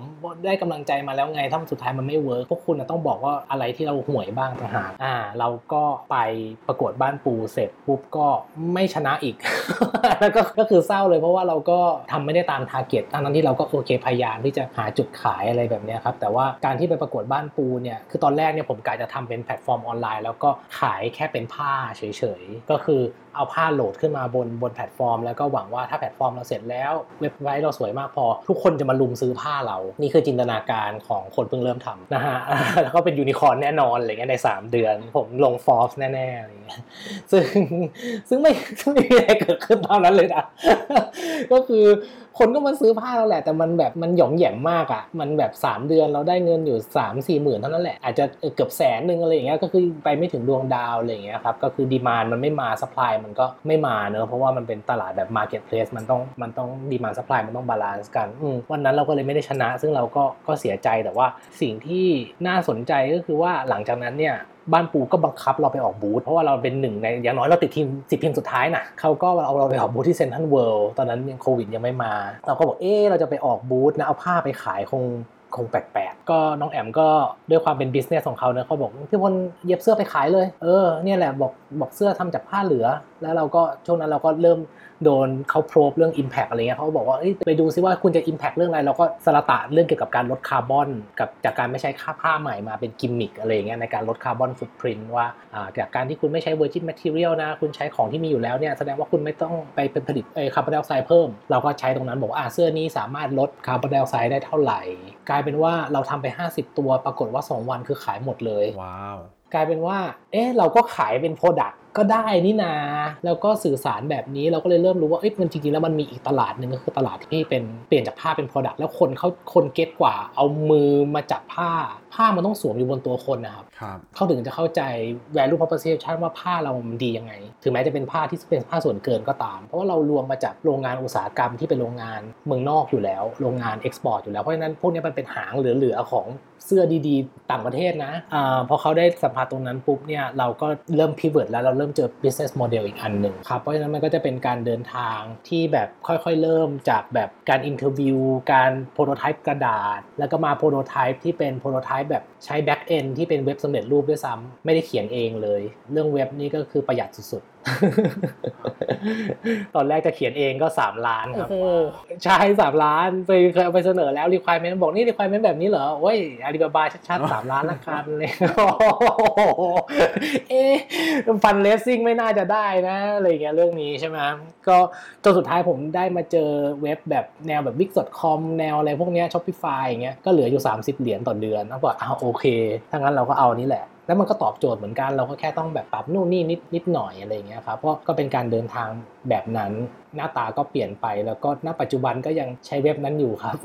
ได้กำลังใจมาแล้วไงถ้ามันสุดท้ายมันไม่ work พวกคุณน่ะต้องบอกว่าอะไรที่เราห่วยบ้างต่างหากอ่า เราก็ไปประกวดบ้านปูเสร็จปุ๊บก็ไม่ชนะอีก แล้วก็ก็คือเศร้าเลยเพราะว่าเราก็ทำไม่ได้ตาม target ทั้งนั้นที่เราก็โอเคพยายามที่จะหาจุดขายอะไรแบบเนี้ยครับแต่ว่าการที่ไปประกวดบ้านปูเนี่ยคือตอนแรกเนี่ยผมกะจะทำเป็นแพลตฟอร์มออนไลน์แล้วก็ขายแค่เป็นผ้าเฉยๆ ก็คือเอาผ้าโหลดขึ้นมาบนบนแพลตฟอร์ม แล้วก็หวังว่าถ้าแพลตฟอร์มเราเสร็จแล้วเว็บไซต์เราสวยมากพอ ทุกคนจะมารุมซื้อผ้าเรา นี่คือจินตนาการของคนเพิ่งเริ่มทำนะฮะแล้วก็เป็นยูนิคอร์นแน่นอนอะไรเงี้ยใน 3 เดือน ผมลงฟอร์สแน่ๆอะไรเงี้ยซึ่งซึ่งไม่ซึ่งไม่มีอะไรเกิดขึ้นตอนนั้นเลยนะก็คือ คนก็มาซื้อผ้าเราแหละ แต่มันแบบมันหย่อมแหย่มมากอ่ะ มันแบบ 3 เดือนเราได้เงินอยู่3 4หมื่นเท่านั้นแหละ อาจจะเกือบแสนหนึ่งอะไรอย่างเงี้ย ก็คือไปไม่ถึงดวงดาวอะไรอย่างเงี้ยครับ ก็คือดีมานมันไม่มาสป라이มันก็ไม่มาเนอะเพราะว่ามันเป็นตลาดแบบมาร์เก็ตเพลสมันต้องมันต้องดีมานสป라이มันต้องบาลานซ์กันอืมวันนั้นเราก็เลยไม่ได้ชนะ ซึ่งเราก็ก็เสียใจแต่ว่าสิ่งที่น่าสนใจก็คือว่าหลังจากนั้นเนี่ย บ้านปูก็บังคับเราไปออกบูธเพราะว่าเราเป็นหนึ่งในอย่างน้อยเราติดทีมสิบทีมสุดท้ายนะเขาก็เอาเราไปออกบูธที่เซนทรัลเวิลด์ตอนนั้นยังโควิดยังไม่มา เราก็บอกเออเราจะไปออกบูธนะเอาผ้าไปขายคงคงแปลกๆ ก็น้องแอมก็ด้วยความเป็น business ของเขาเนะเขาบอกพี่พลเย็บเสื้อไปขายเลย เออเนี่ยแหละบอกบอกเสื้อทำจากผ้าเหลือ แล้วเราก็ช่วงนั้นเราก็เริ่ม โดนเขา probe เรื่อง Impact อะไรเงี้ยเขาบอกว่าไปดูซิว่าคุณจะ Impact เรื่องอะไรเราก็สละตะเรื่องเกี่ยวกับการลดคาร์บอน กับจากการไม่ใช้ค่าผ้าใหม่มาเป็นกิมมิคอะไรเงี้ยในการลดคาร์บอนฟุตพรินต์ว่าจากการที่คุณไม่ใช้ Virgin Material นะ คุณใช้ของที่มีอยู่แล้วเนี่ยแสดงว่าคุณไม่ต้องไปเป็นผลิตคาร์บอนไดออกไซด์เพิ่ม เราก็ใช้ตรงนั้นบอกว่าเสื้อนี้สามารถลดคาร์บอนไดออกไซด์ได้เท่าไหร่ กลายเป็นว่าเราทำไป 50 ตัวปรากฏว่า 2 วันคือขายหมดเลย ว้าว กลายเป็นว่า เอ๊ะเราก็ขายเป็น product ก็ได้นี่นา แล้วก็สื่อสารแบบนี้เราก็เลยเริ่มรู้ว่าเอ้ยมันจริงๆแล้วมันมีอีกตลาดหนึ่งก็คือตลาดที่เป็นเปลี่ยนจากผ้าเป็น product แล้วคนเขาคน get กว่า เอามือมาจับผ้า ผ้ามันต้องสวมอยู่บนตัวคนนะครับครับเขาถึงจะเข้าใจ value proposition ว่าผ้าเรามันดียังไง ถึงแม้จะเป็นผ้าที่เป็นผ้าส่วนเกินก็ตาม เพราะว่าเรารวมมาจากโรงงานอุตสาหกรรมที่เป็นโรงงานเมืองนอกอยู่แล้ว โรงงาน export อยู่แล้ว เพราะฉะนั้นพวกนี้มันเป็นหางเหลือๆของเสื้อดีๆ ต่างประเทศนะอาพอเขาได้สัมผัสตรงนั้นปุ๊บเนี่ยเราก็เริ่ม pivot แล้วเราเริ่มเจอ business model อีกอันหนึ่งครับ เพราะฉะนั้นมันก็จะเป็นการเดินทางที่แบบค่อยๆ เริ่มจากแบบการ interview การ prototype กระดาษ แล้วก็มา prototype ที่เป็น prototype แบบใช้ back end ที่เป็นเว็บสำเร็จรูปด้วยซ้ำไม่ได้เขียนเองเลย เรื่องเว็บนี่ก็คือประหยัดสุดๆ ตอนแรกจะเขียนเองก็ 3 ล้านครับใช่สามล้านไปเคยเอาไปเสนอแล้ว requirement บอกนี่ requirement แบบนี้เหรอโอ้ยอาลีบาบาชัดๆสามล้านละกันเลยเอ๊ะฟันเลสซิ่งไม่น่าจะได้นะอะไรเงี้ยเรื่องนี้ใช่ไหมก็จนสุดท้ายผมได้มาเจอเว็บแบบแนวแบบ wix.com แนวอะไรพวกเนี้ย shopify อย่างเงี้ยก็เหลืออยู่ 30 เหรียญต่อเดือนแล้วบอกอ้าวโอเคถ้างั้นเราก็เอานี่แหละ แล้วมันก็ตอบโจทย์เหมือนกัน เราก็แค่ต้องแบบปรับนู่นนี่นิดนิดหน่อยอะไรอย่างเงี้ยครับก็ก็เป็นการเดินทางแบบนั้น หน้าตาก็เปลี่ยนไปแล้วก็ณปัจจุบันก็ยังใช้เว็บนั้นอยู่ครับ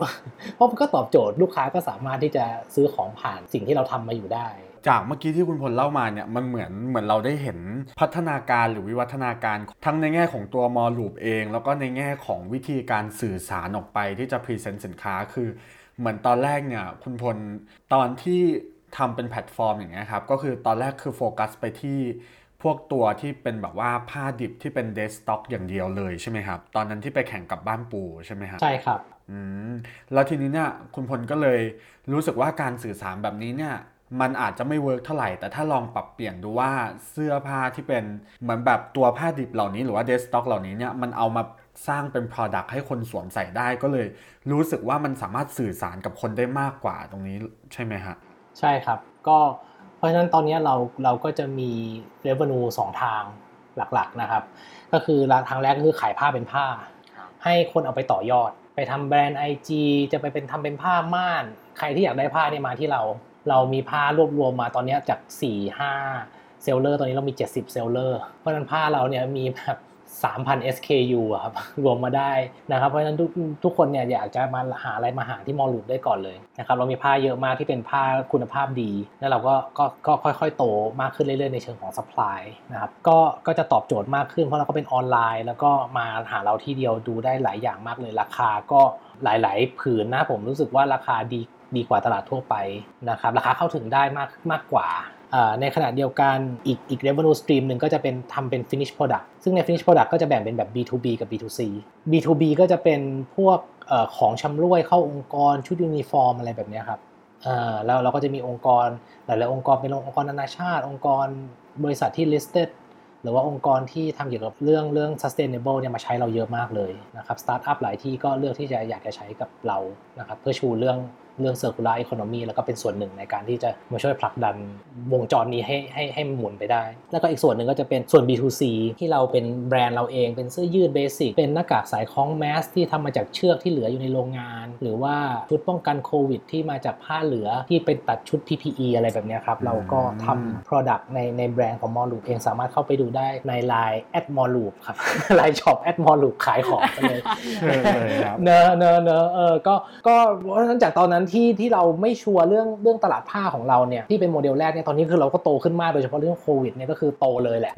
เพราะมันก็ตอบโจทย์ลูกค้าก็สามารถที่จะซื้อของผ่านสิ่งที่เราทำมาอยู่ได้จากเมื่อกี้ที่คุณพลเล่ามาเนี่ยมันเหมือนเหมือนเราได้เห็นพัฒนาการหรือวิวัฒนาการทั้งในแง่ของตัว moreloop เอง แล้วก็ในแง่ของวิธีการสื่อสารออกไปที่จะ present สินค้าคือ เหมือนตอนแรกเนี่ยคุณพลตอนที่ ทำเป็นแพลตฟอร์มอย่างเงี้ยครับก็คือตอนแรกคือโฟกัสไปที่พวกตัวที่เป็นแบบว่าผ้าดิบที่เป็น dead stock อย่างเดียวเลยใช่ไหมครับ ตอนนั้นที่ไปแข่งกับบ้านปูใช่ไหมครับใช่ครับอืมแล้วทีนี้เนี่ยคุณพลก็เลยรู้สึกว่าการสื่อสารแบบนี้เนี่ยมันอาจจะไม่ work เท่าไหร่ แต่ถ้าลองปรับเปลี่ยนดูว่าเสื้อผ้าที่เป็นเหมือนแบบตัวผ้าดิบเหล่านี้หรือว่า dead stock เหล่านี้เนี่ยมันเอามาสร้างเป็น Product ให้คนสวมใส่ได้ก็เลย รู้สึกว่ามันสามารถสื่อสารกับคนได้มากกว่าตรงนี้ใช่ไหมฮะ ใช่ครับ ก็เพราะฉะนั้นตอนนี้เราเราก็จะมี revenue สองทางหลักๆนะครับ ก็คือทางแรกก็คือขายผ้าเป็นผ้า ให้คนเอาไปต่อยอด ไปทำแบรนด์ IG จะไปเป็นทำเป็นผ้าม่าน ใครที่อยากได้ผ้าเนี่ยมาที่เรา เรามีผ้ารวบรวมมาตอนนี้จาก 4 5 seller ตอนนี้เรามี 70 seller เพราะฉะนั้นผ้าเราเนี่ยมีแบบ 3,000 SKU อะครับรวมมาได้นะครับ เพราะฉะนั้นทุกทุกคนเนี่ยอยากจะมาหาอะไรมาหาที่มอลลูปได้ก่อนเลยนะครับเรามีผ้าเยอะมากที่เป็นผ้าคุณภาพดี แล้วเราก็ก็ก็ค่อยๆ โตมากขึ้นเรื่อยๆ ในเชิงของ supply นะครับก็ก็จะตอบโจทย์มากขึ้นเพราะเราก็เป็นออนไลน์ แล้วก็มาหาเราที่เดียวดูได้หลายอย่างมากเลยราคาก็หลายๆ ผืนนะผมรู้สึกว่าราคาดีดีกว่าตลาดทั่วไปนะครับราคาเข้าถึงได้มากมากกว่า ในขณะเดียวกันอีกอีก revenue stream หนึ่งก็จะเป็นทำเป็น finish product ซึ่งใน finish product ก็จะแบ่งเป็นแบบ B2B กับ B2C B2B ก็จะเป็นพวกของชำร่วยเข้าองค์กรชุดยูนิฟอร์มอะไรแบบนี้ครับแล้วเราก็จะมีองค์กรหลายๆองค์กรเป็นองค์กรนานาชาติ องค์กรบริษัทที่ listed หรือว่าองค์กรที่ทำเกี่ยวกับเรื่องเรื่อง sustainable เนี่ยมาใช้เราเยอะมากเลยนะครับสตาร์ทอัพหลายที่ก็เลือกที่จะอยากจะใช้กับเรานะครับเพื่อชูเรื่อง เรื่อง circular economy แล้วก็เป็นส่วนหนึ่งในการที่จะมาช่วยผลักดันวงจรนี้ให้ให้ให้หมุนไปได้ แล้วก็อีกส่วนหนึ่งก็จะเป็นส่วน B2C ที่เราเป็นแบรนด์เราเองเป็นเสื้อยืด basic เป็นหน้ากากสายคล้องแมสที่ทำมาจากเชือกที่เหลืออยู่ในโรงงาน หรือว่าชุดป้องกันโควิด ที่มาจากผ้าเหลือที่เป็นตัดชุด PPE อะไรแบบนี้ครับเราก็ทำ Product ในในแบรนด์ของ moreloop เองสามารถเข้าไปดูได้ใน Line แอด moreloop ครับ Line Shop แอด moreloop ขายของไปเลยเนอะเนอะเนอะเออก็ก็เพราะฉะนั้นจากตอนนั้นที่ที่เราไม่ชัวร์เรื่องเรื่องตลาดผ้าของเราเนี่ยที่เป็นโมเดลแรกเนี่ยตอนนี้คือเราก็โตขึ้นมากโดยเฉพาะเรื่องโควิดเนี่ยก็คือโตเลยแหละ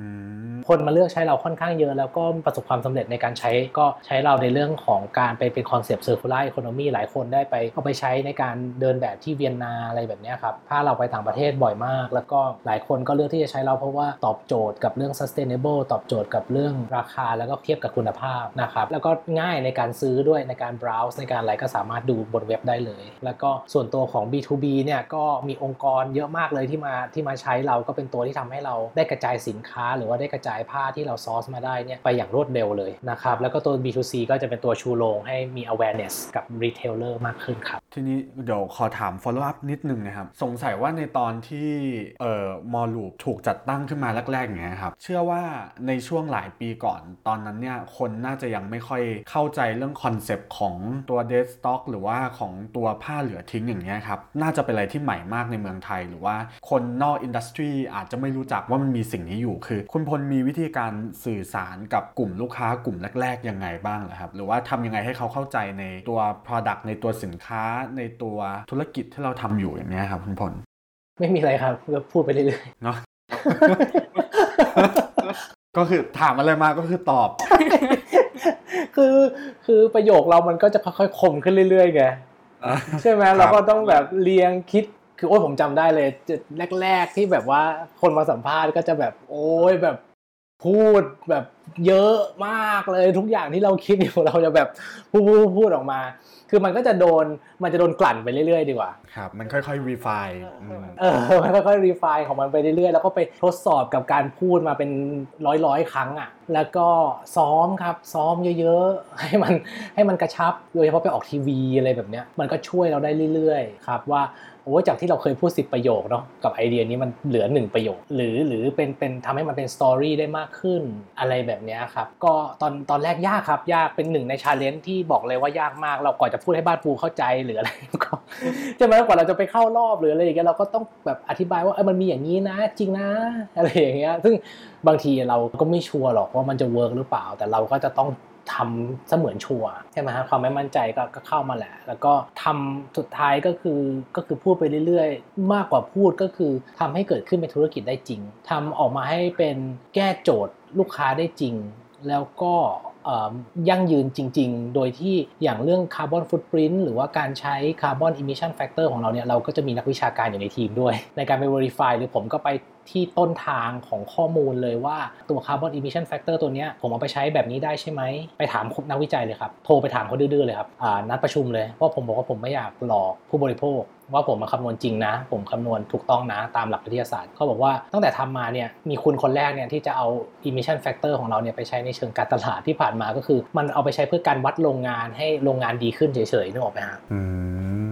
คนมาเลือกใช้เราค่อนข้างเยอะ แล้วก็ประสบความสำเร็จในการใช้ก็ใช้เราในเรื่องของการไปเป็น concept circular economy มีหลายคนได้ไปเอาไปใช้ในการเดินแบบที่เวียนนาอะไรแบบนี้ครับผ้าเราไปต่างประเทศบ่อยมาก แล้วก็หลายคนก็เลือกที่จะใช้เราเพราะว่าตอบโจทย์กับเรื่อง sustainable ตอบโจทย์กับเรื่องราคาแล้วก็เทียบกับคุณภาพนะครับแล้วก็ง่ายในการซื้อด้วยในการ browse ในการอะไรก็สามารถดูบนเว็บได้เลย แล้วก็ส่วนตัวของ B2B เนี่ยก็มีองค์กรเยอะมากเลยที่มาที่มาใช้เราก็เป็นตัวที่ทำให้เราได้กระจายสินค้า หรือว่าได้กระจายผ้าที่เรา source มาได้เนี่ยไปอย่างรวดเร็วเลยนะครับแล้วก็ตัว B2C ก็จะเป็นตัวชูโรงให้มี awareness กับ retailer มากขึ้นครับ ทีนี้เดี๋ยวขอถาม follow up นิดนึงนะครับ สงสัยว่าในตอนที่เอ่อ moreloop ถูกจัดตั้งขึ้นมาแรกๆอย่างเงี้ยครับ เชื่อว่าในช่วงหลายปีก่อนตอนนั้นเนี่ย คนน่าจะยังไม่ค่อยเข้าใจเรื่อง concept ของตัว dead stock หรือว่าของตัวผ้าเหลือทิ้งอย่างเงี้ยครับ น่าจะเป็นอะไรที่ใหม่มากในเมืองไทย หรือว่าคนนอก industry อาจจะไม่รู้จักว่ามันมีสิ่งนี้อยู่คือ คุณพลมีวิธีการสื่อสารกับกลุ่มลูกค้ากลุ่มแรกๆยังไงบ้างเหรอครับ หรือว่าทำยังไงให้เขาเข้าใจในตัว Product ในตัวสินค้าในตัวธุรกิจที่เราทำอยู่อย่างนี้ครับคุณพลไม่มีอะไรครับก็พูดไปเรื่อยๆเนาะก็คือถามอะไรมาก็คือตอบ คือคือประโยคเรามันก็จะค่อยๆคมขึ้นเรื่อยๆไง ใช่ไหมเราก็ต้องแบบเรียงคิดคือโอ้ยผมจำได้เลยแรก ๆ ที่แบบว่าคนมาสัมภาษณ์ก็จะแบบโอ้ยแบบ พูดแบบเยอะมากเลยทุกอย่างที่เราคิดอยู่เราจะแบบพูดพูดออกมา คือมันก็จะโดนมันจะโดนกลั่นไปเรื่อยๆดีกว่าครับ มันค่อยๆ refine เออมันค่อยๆ refine ของมันไปเรื่อยๆ แล้วก็ไปทดสอบกับการพูดมาเป็นร้อยๆ ครั้งอะแล้วก็ซ้อมครับซ้อมเยอะๆ ให้มันให้มันกระชับโดยเฉพาะไปออกทีวีอะไรแบบเนี้ยมันก็ช่วยเราได้เรื่อยๆ ครับว่า โอ้จากที่เราเคยพูด 10 ประโยคเนาะกับไอเดียนี้มันเหลือ 1 ประโยค หรือหรือเป็นเป็นทำให้มันเป็น story ได้มากขึ้นอะไรแบบนี้ครับ ก็ตอนตอนแรกยากครับ ยากเป็นหนึ่งใน challenge ที่บอกเลยว่ายากมาก เราก่อนจะพูดให้บ้านปูเข้าใจหรืออะไรก็จะกว่าเราจะไปเข้ารอบหรืออะไรอย่างเงี้ยเราก็ต้องแบบอธิบายว่าเออมันมีอย่างนี้นะ จริงนะอะไรอย่างเงี้ยซึ่งบางทีเราก็ไม่ชัวร์หรอกว่ามันจะ work หรือเปล่า แต่เราก็จะต้อง ทำเสมือนชัวร์ใช่ไหมฮะความไม่มั่นใจก็ก็เข้ามาแหละ แล้วก็ทำสุดท้ายก็คือก็คือพูดไปเรื่อยๆ มากกว่าพูดก็คือทำให้เกิดขึ้นเป็นธุรกิจได้จริงทำออกมาให้เป็นแก้โจทย์ลูกค้าได้จริง แล้วก็ยั่งยืนจริง ๆ โดยที่อย่างเรื่อง carbon footprint หรือว่าการใช้ carbon emission factor ของเราเนี่ยเราก็จะมีนักวิชาการอยู่ในทีมด้วย ในการไป verify หรือผมก็ไป ที่ต้นทางของข้อมูลเลยว่าตัว Carbon Emission Factor ตัวนี้ผมเอาไปใช้แบบนี้ได้ใช่ไหม ไปถามนักวิจัยเลยครับ โทรไปถามเขาดื้อๆเลยครับนัดประชุมเลยเพราะผมบอกว่าผมไม่อยากหลอกผู้บริโภคว่าผมมาคำนวณจริงนะ ผมคำนวณถูกต้องนะตามหลักวิทยาศาสตร์เขาบอกว่าตั้งแต่ทำมาเนี่ยมีคุณคนแรกเนี่ยที่จะเอา emission factor ของเราเนี่ยไปใช้ในเชิงการตลาดที่ผ่านมาก็คือ มันเอาไปใช้เพื่อการวัดโรงงานให้โรงงานดีขึ้นเฉยๆนึกออกไหมครับ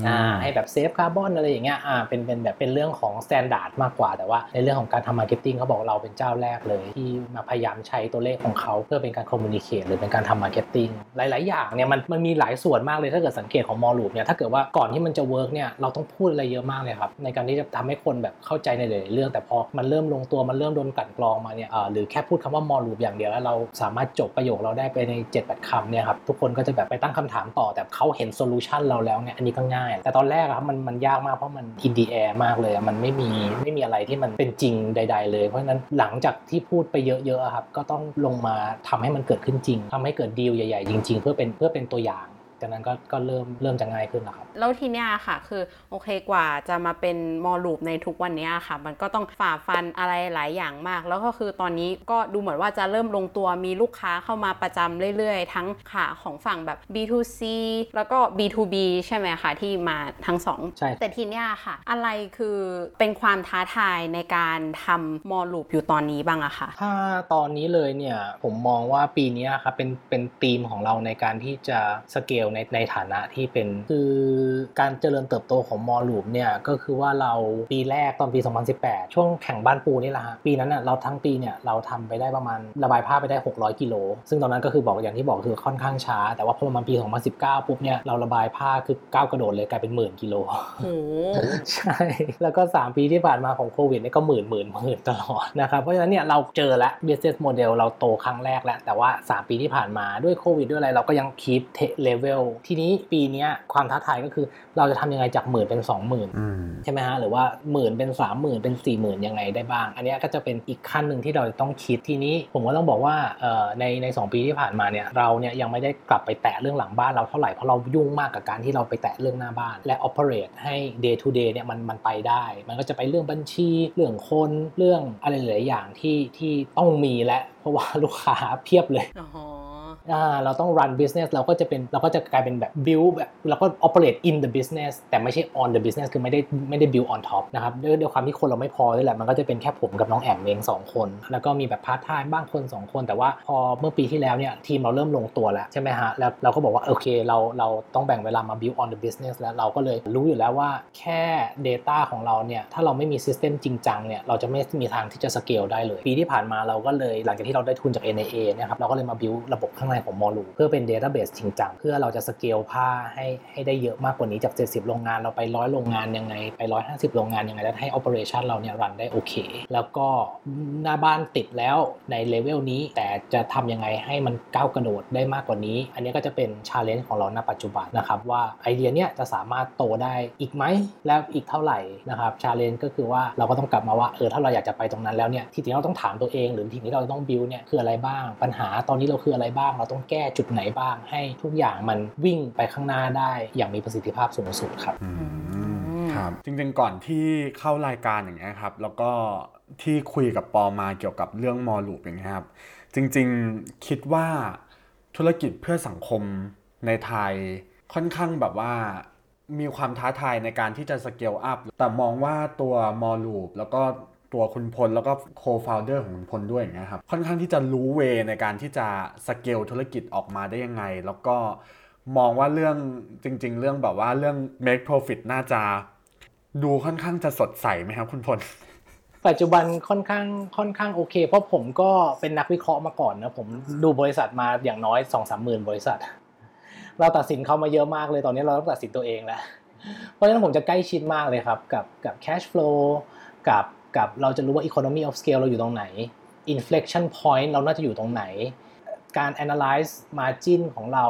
อ่าให้แบบ save carbon อะไรอย่างเงี้ยอ่าเป็นเป็นแบบเป็นเรื่องของ standard มากกว่าแต่ว่าในเรื่องของการทำ marketing เขาบอกเราเป็นเจ้าแรกเลย ที่มาพยายามใช้ตัวเลขของเขาเพื่อเป็นการ communicate หรือเป็นการทำ marketing หลาย ๆ อย่างเนี่ยมันมันมีหลายส่วนมากเลยถ้าเกิดสังเกตของ moreloop เนี่ยถ้าเกิดว่าก่อนที่มันจะ work เนี่ยเราต้องพูดอะไรเยอะมากเลยครับในการที่จะทำให้คนแบบเข้าใจในหลายๆเรื่อง แต่พอมันเริ่มลงตัวมันเริ่มโดนกลั่นกรองมาเนี่ยหรือแค่พูดคำว่า moreloop อย่างเดียวแล้วเราสามารถจบประโยคเราได้ไปในเจ็ดแปดคำเนี่ยครับทุกคนก็จะแบบไปตั้งคำถามต่อแต่เขาเห็น solution เราแล้วเนี่ยอันนี้ก็ง่ายแต่ตอนแรกครับมันมันยากมากเพราะมัน in the air มากเลย มันไม่มีไม่มีอะไรที่มันเป็นจริงใด ๆ เลยเพราะฉะนั้นหลังจากที่พูดไปเยอะๆครับก็ต้องลงมาทำให้มันเกิดขึ้นจริงทำให้เกิดดีลใหญ่ ๆ จริง ๆ เพื่อเป็นเพื่อเป็นตัวอย่าง จากนั้นก็ก็เริ่มเริ่มจะง่ายขึ้นแล้วครับ แล้วทีเนี้ยค่ะ คือโอเคกว่าจะมาเป็นมอลูปในทุกวันนี้ค่ะ มันก็ต้องฝ่าฟันอะไรหลายอย่างมาก แล้วก็คือตอนนี้ก็ดูเหมือนว่าจะเริ่มลงตัวมีลูกค้าเข้ามาประจำเรื่อยๆ ทั้งขาของฝั่งแบบ B2C แล้วก็ B2B ใช่ไหมคะที่มาทั้งสองใช่แต่ทีเนี้ยค่ะ อะไรคือเป็นความท้าทายในการทำมอลูปอยู่ตอนนี้บ้างอะคะถ้าตอนนี้เลยเนี่ยผมมองว่าปีนี้ครับเป็นเป็นธีมของเราในการที่จะสเกลในในฐานะที่เป็นคือการเจริญเติบโตของมอลูปเนี่ยก็คือว่าเราปีแรกตอนปี 2018 ช่วงแข่งบ้านปูนี่แหละฮะปีนั้นน่ะเราทั้งปีเนี่ยเราทำไปได้ประมาณระบายผ้าไปได้ 600 กิโล ซึ่งตอนนั้นก็คือบอกอย่างที่บอกคือค่อนข้างช้า แต่ว่าพอประมาณปี 2019 ปุ๊บเนี่ยเราระบายผ้าคือก้าวกระโดดเลยกลายเป็นหมื่นกิโลโหใช่ แล้วก็ 3 ปีที่ผ่านมาของโควิดเนี่ยก็หมื่นหมื่นหมื่นตลอดนะครับเพราะฉะนั้นเนี่ยเราเจอแล้ว business model เราโตครั้งแรกแล้วแต่ว่า 3 ปีที่ผ่านมาด้วยโควิดด้วยอะไรเราก็ยัง keep level ทีนี้ปีนี้ความท้าทายก็คือ เราจะทำยังไงจากหมื่นเป็น 20,000ใช่ไหมฮะหรือว่าหมื่นเป็น 30,000 เป็น 40,000 ยังไงได้บ้าง อันนี้ก็จะเป็นอีกขั้นหนึ่งที่เราจะต้องคิดทีนี้ ผมก็ต้องบอกว่าในใน2ปีที่ผ่านมาเนี่ยเราเนี่ยยังไม่ได้กลับไปแตะเรื่องหลังบ้านเราเท่าไหร่เพราะเรายุ่งมากกับการที่เราไปแตะเรื่องหน้าบ้าน และ operate ให้ day to day เนี่ยมันมันไปได้ มันก็จะไปเรื่องบัญชี เรื่องคนเรื่องอะไรหลายอย่างที่ที่ต้องมีและ เพราะว่าลูกค้าเพียบเลยอ๋ออ่า เราต้อง run business เราก็จะเป็นเราก็จะกลายเป็นแบบ build แบบเราก็ operate in the business แต่ไม่ใช่ on the business คือไม่ได้ไม่ได้ build on top นะครับด้วยด้วยความที่คนเราไม่พอด้วยแหละมันก็จะเป็นแค่ผมกับน้องแอมเองสองคน แล้วก็มีแบบพาร์ทไทม์บ้างคน 2 คน แต่ว่าพอเมื่อปีที่แล้วเนี่ยทีมเราเริ่มลงตัวแล้วใช่ไหมฮะแล้วเราก็บอกว่าโอเคเราเราต้องแบ่งเวลามา build on the business แล้วเราก็เลยรู้อยู่แล้วว่าแค่ data ของเราเนี่ยถ้าเราไม่มี system จริงจังเนี่ยเราจะไม่มีทางที่จะ scale ได้เลย ปีที่ผ่านมาเราก็เลยหลังจากที่เราได้ทุนจาก NAA นะครับเราก็เลยมา build ระบบข้างในของมอลูเพื่อเป็น database จริงจังเพื่อเราจะสเกลผ้าให้ให้ได้เยอะมากกว่านี้จาก 70 โรงงานเราไป100โรงงานยังไง ไป 150 โรงงานยังไง แล้วให้ operation เราเนี่ยรันได้โอเค แล้วก็หน้าบ้านติดแล้วในเลเวลนี้แต่จะทำยังไงให้มันก้าวกระโดดได้มากกว่านี้ อันนี้ก็จะเป็น challenge ของเราณปัจจุบันนะครับว่าไอเดียเนี้ยจะสามารถโตได้อีกไหมแล้วอีกเท่าไหร่นะครับ challenge ก็คือว่าเราก็ต้องกลับมาว่าเออถ้าเราอยากจะไปตรงนั้นแล้วเนี่ยที่จริงเราต้องถามตัวเอง หรือที่นี้เราต้อง build เนี่ยคืออะไรบ้างปัญหาตอนนี้เราคืออะไรบ้างเราต้องแก้จุดไหนบ้าง ให้ทุกอย่างมันวิ่งไปข้างหน้าได้อย่างมีประสิทธิภาพสูงสุดครับครับจริงๆก่อนที่เข้ารายการอย่างเงี้ยครับ แล้วก็ที่คุยกับปอมาเกี่ยวกับเรื่องมอลูปอย่างเงี้ยครับ จริงๆคิดว่าธุรกิจเพื่อสังคมในไทยค่อนข้างแบบว่ามีความท้าทายในการที่จะ scale up แต่มองว่าตัวมอลูปแล้วก็ ตัวคุณพลแล้วก็ co-founder ของคุณพลด้วยอย่างเงี้ยครับค่อนข้างที่จะรู้ way ในการที่จะสเกลธุรกิจออกมาได้ยังไง แล้วก็มองว่าเรื่องจริง ๆ เรื่องแบบว่าเรื่อง make profit น่าจะดูค่อนข้างจะสดใสไหมครับ คุณพลปัจจุบันค่อนข้างค่อนข้างโอเค เพราะผมก็เป็นนักวิเคราะห์มาก่อนนะผมดูบริษัทมาอย่างน้อย2องสามหมื่นบริษัท เราตัดสินเขามาเยอะมากเลยตอนนี้เราต้องตัดสินตัวเองแล้วเพราะฉะนั้นผมจะใกล้ชิดมากเลยครับ กับกับ cash flow กับ กับเราจะรู้ว่า economy of scale เราอยู่ตรงไหน inflection point เราน่าจะอยู่ตรงไหน การ analyze margin ของเรา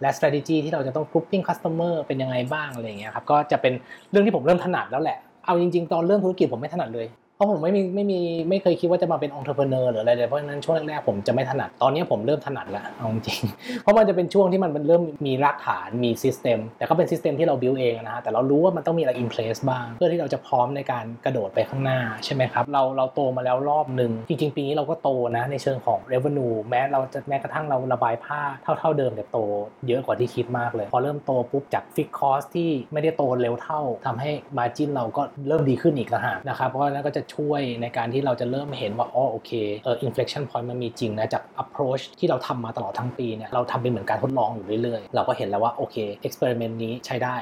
และ strategy ที่เราจะต้อง grouping customer เป็นยังไงบ้างอะไรอย่างเงี้ยครับก็จะเป็นเรื่องที่ผมเริ่มถนัดแล้วแหละ เอาจริง ๆ ตอนเริ่มธุรกิจผมไม่ถนัดเลย เพราะผมไม่มีไม่มีไม่เคยคิดว่าจะมาเป็นผู้ประกอบการหรืออะไรเลยเพราะฉะนั้นช่วงแรกๆผมจะไม่ถนัดตอนนี้ผมเริ่มถนัดแล้วเอาจริงเพราะมันจะเป็นช่วงที่มันเริ่มมีรากฐานมี system แต่ก็เป็น system ที่เรา build เองนะฮะแต่เรารู้ว่ามันต้องมีอะไร in place บ้าง เพื่อที่เราจะพร้อมในการกระโดดไปข้างหน้าใช่ไหมครับเราเราโตมาแล้วรอบหนึ่งจริง ๆ ปีนี้เราก็โตนะในเชิงของ revenue แม้เราจะแม้กระทั่งเราระบายผ้าเท่าเท่าเดิมแต่โต เยอะกว่าที่คิดมากเลย พอเริ่มโตปุ๊บจาก fixed cost ที่ไม่ได้โตเร็วเท่าทำให้ margin เราก็เริ่มดีขึ้นอีกแล้วฮะนะครับเพราะนั้นก็จะช่วยในการที่เราจะเริ่มเห็นว่าอ๋อโอเคเออ inflection point มันมีจริงนะจาก approach ที่เราทำมาตลอดทั้งปีเนี่ยเราทำเป็นเหมือนการทดลองอยู่เรื่อยๆ เราก็เห็นแล้วว่าโอเค experiment นี้ใช้ได้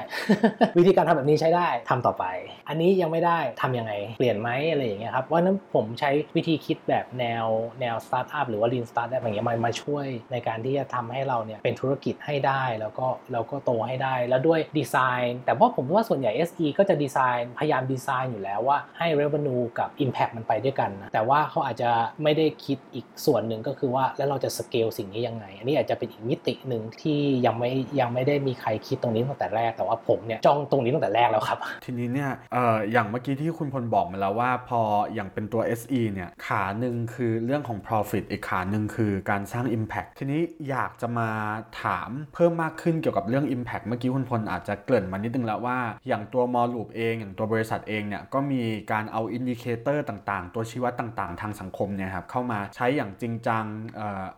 วิธีการทำแบบนี้ใช้ได้ทำต่อไป อันนี้ยังไม่ได้ทำยังไงเปลี่ยนไหมอะไรอย่างเงี้ยครับว่านั้นผมใช้วิธีคิดแบบแนวแนว startup หรือว่า lean startup อย่างเงี้ยมันมาช่วยในการที่จะทำให้เราเนี่ยเป็นธุรกิจให้ได้แล้วก็แล้วก็โตให้ได้แล้วด้วยดีไซน์ แต่ว่าผมว่าส่วนใหญ่ SE ก็จะดีไซน์พยายามดีไซน์อยู่แล้วว่าให้ revenue กับ impact มันไปด้วยกันนะแต่ว่าเขาอาจจะไม่ได้คิดอีกส่วนหนึ่งก็คือว่าแล้วเราจะสเกลสิ่งนี้ยังไง อันนี้อาจจะเป็นอีกมิติหนึ่งที่ยังไม่ยังไม่ได้มีใครคิดตรงนี้ตั้งแต่แรกแต่ว่าผมเนี่ยจ้องตรงนี้ตั้งแต่แรกแล้วครับ ทีนี้เนี่ยเอ่ออย่างเมื่อกี้ที่คุณพลบอกมาแล้วว่าพออย่างเป็นตัว SE เนี่ยขาหนึ่งคือเรื่องของ profit อีกขาหนึ่งคือการสร้าง impact ทีนี้อยากจะมาถามเพิ่มมากขึ้นเกี่ยวกับเรื่อง impact เมื่อกี้คุณพลอาจจะเกริ่นมานิดนึงแล้วว่า อย่างตัวมอลลูปเอง อย่างตัวบริษัทเองเนี่ยก็มีการเอา indicator ต่างๆ ตัวชี้วัดต่างๆ ทางสังคมเนี่ยครับเข้ามาใช้อย่างจริงจัง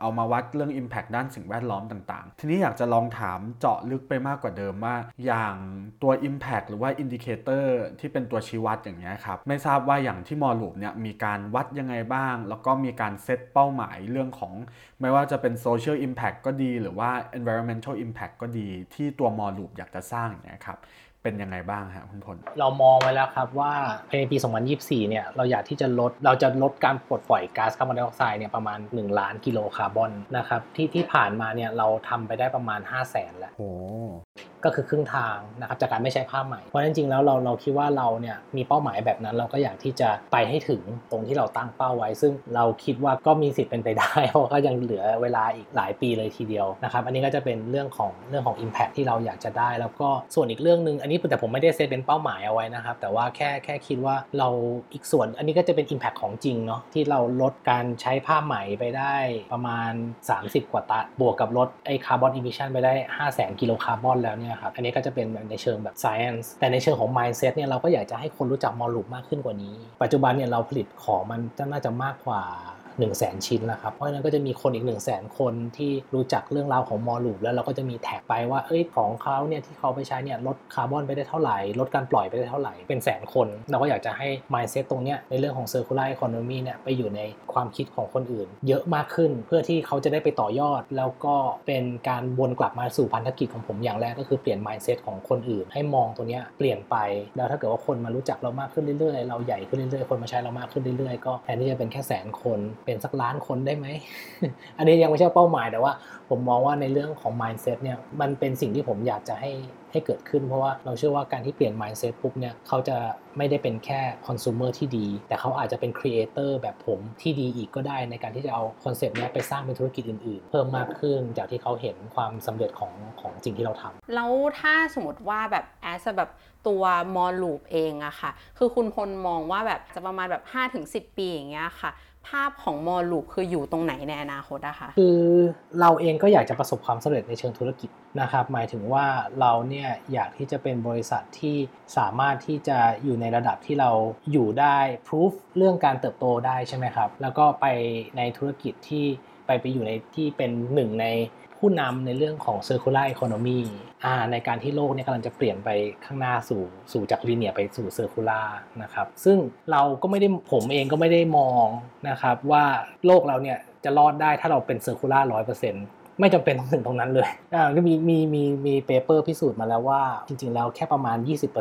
เอามาวัดเรื่อง impact ด้านสิ่งแวดล้อมต่างๆ ทีนี้อยากจะลองถามเจาะลึกไปมากกว่าเดิมว่า อย่างตัว impact หรือว่า indicator ที่เป็นตัวชี้วัดอย่างเงี้ยครับไม่ทราบว่าอย่างที่มอลลูปเนี่ยมีการวัดยังไงบ้าง แล้วก็มีการเซตเป้าหมายเรื่องของ ไม่ว่าจะเป็น social impact ก็ดี หรือว่า environmental impact ก็ดี ที่ตัวมอลลูปอยากจะสร้างเงี้ยครับ เป็นยังไงบ้างฮะคุณพลเรามองไว้แล้วครับว่าในปี 2024 เนี่ยเราอยากที่จะลดเราจะลดการปลดปล่อยก๊าซคาร์บอนไดออกไซด์เนี่ยประมาณ 1 ล้านกิโลคาร์บอนนะครับที่ที่ผ่านมาเนี่ยเราทำไปได้ประมาณ 5 0 0แสนแล้วโอ้ ก็คือครึ่งทางนะครับจากการไม่ใช้ผ้าใหม่ เพราะฉะนั้นจริงแล้วเราเราคิดว่าเราเนี่ยมีเป้าหมายแบบนั้น เราก็อยากที่จะไปให้ถึงตรงที่เราตั้งเป้าไว้ ซึ่งเราคิดว่าก็มีสิทธิ์เป็นไปได้ เพราะก็ยังเหลือเวลาอีกหลายปีเลยทีเดียวนะครับอันนี้ก็จะเป็นเรื่องของเรื่องของ Impact ที่เราอยากจะได้ แล้วก็ส่วนอีกเรื่องหนึ่งอันนี้แต่ผมไม่ได้เซตเป็นเป้าหมายเอาไว้นะครับแต่ว่าแค่แค่คิดว่าเราอีกส่วน อันนี้ก็จะเป็น Impact ของจริงเนาะที่เราลดการใช้ผ้าไหมไปได้ประมาณ 30 กว่าตันบวกกับลดไอ้ carbon emission ไปได้ 5 0 0 0 0 0กิโลคาร์บอนแล้วเนี่ยครับ อันนี้ก็จะเป็นในเชิงแบบ science แต่ในเชิงของ mindset เนี่ยเราก็อยากจะให้คนรู้จักมอลลูปมากขึ้นกว่านี้ ปัจจุบันเนี่ยเราผลิตของมันน่าจะมากกว่า 1 0 0 0 0แสนชิ้นแล้วครับ เพราะฉะนั้นก็จะมีคนอีก 1 0 0 0 0แสนคนที่รู้จักเรื่องราวของมอลลูปแล้วเราก็จะมี tag ไปว่าเอ้ยของเขาเนี่ยที่เขาไปใช้เนี่ยลดคาร์บอนไปได้เท่าไหร่ ลดการปล่อยไปได้เท่าไหร่ เป็นแสนคน เราก็อยากจะให้ mindset ตรงเนี้ยในเรื่องของ circular economy เนี่ยไปอยู่ในความคิดของคนอื่น เยอะมากขึ้นเพื่อที่เขาจะได้ไปต่อยอด แล้วก็เป็นการวนกลับมาสู่พันธกิจของผมอย่างแรกก็คือเปลี่ยน mindset ของคนอื่น ให้มองตัวเนี้ยเปลี่ยนไปแล้วถ้าเกิดว่าคนมารู้จักเรามากขึ้นเรื่อยๆ เราใหญ่ขึ้นเรื่อยๆ คนมาใช้เรามากขึ้นเรื่อยๆ ก็แทนที่จะเป็นแค่แสนคนเป็นสักล้านคนได้ไหม อันนี้ยังไม่ใช่เป้าหมายแต่ว่าผมมองว่าในเรื่องของ mindset เนี่ยมันเป็นสิ่งที่ผมอยากจะให้ให้เกิดขึ้นเพราะว่าเราเชื่อว่าการที่เปลี่ยน mindset ปุ๊บเนี่ยเขาจะไม่ได้เป็นแค่ consumer ที่ดี แต่เขาอาจจะเป็น creator แบบผมที่ดีอีกก็ได้ ในการที่จะเอาคอนเซปต์นี้ไปสร้างเป็นธุรกิจอื่น ๆ เพิ่มมากขึ้นจากที่เขาเห็นความสำเร็จของของสิ่งที่เราทำแล้วถ้าสมมติว่าแบบ as แบบตัวมอลลูปเองอะค่ะ คือคุณพลมองว่าแบบจะประมาณแบบ 5-10 ปีอย่างเงี้ยค่ะ ภาพของมอลลูปคืออยู่ตรงไหนในอนาคตอะคะคือเราเองก็อยากจะประสบความสำเร็จในเชิงธุรกิจนะครับ หมายถึงว่าเราเนี่ยอยากที่จะเป็นบริษัทที่สามารถที่จะอยู่ในระดับที่เราอยู่ได้พิสูจเรื่องการเติบโตได้ใช่ไหมครับ แล้วก็ไปในธุรกิจที่ไปไปอยู่ในที่เป็นหนึ่งใน ผู้นำในเรื่องของ circular economy อ่าในการที่โลกเนี่ยกำลังจะเปลี่ยนไปข้างหน้าสู่สู่จากลีเนียไปสู่ circular นะครับซึ่งเราก็ไม่ได้ผมเองก็ไม่ได้มองนะครับว่าโลกเราเนี่ยจะรอดได้ถ้าเราเป็น circular ร้อยเปอร์เซ็นต์ ไม่จำเป็นต้องถึงตรงนั้นเลยอ่าก็มีมีมีมีเปเปอร์พิสูจน์มาแล้วว่า จริง ๆ แล้วแค่ประมาณ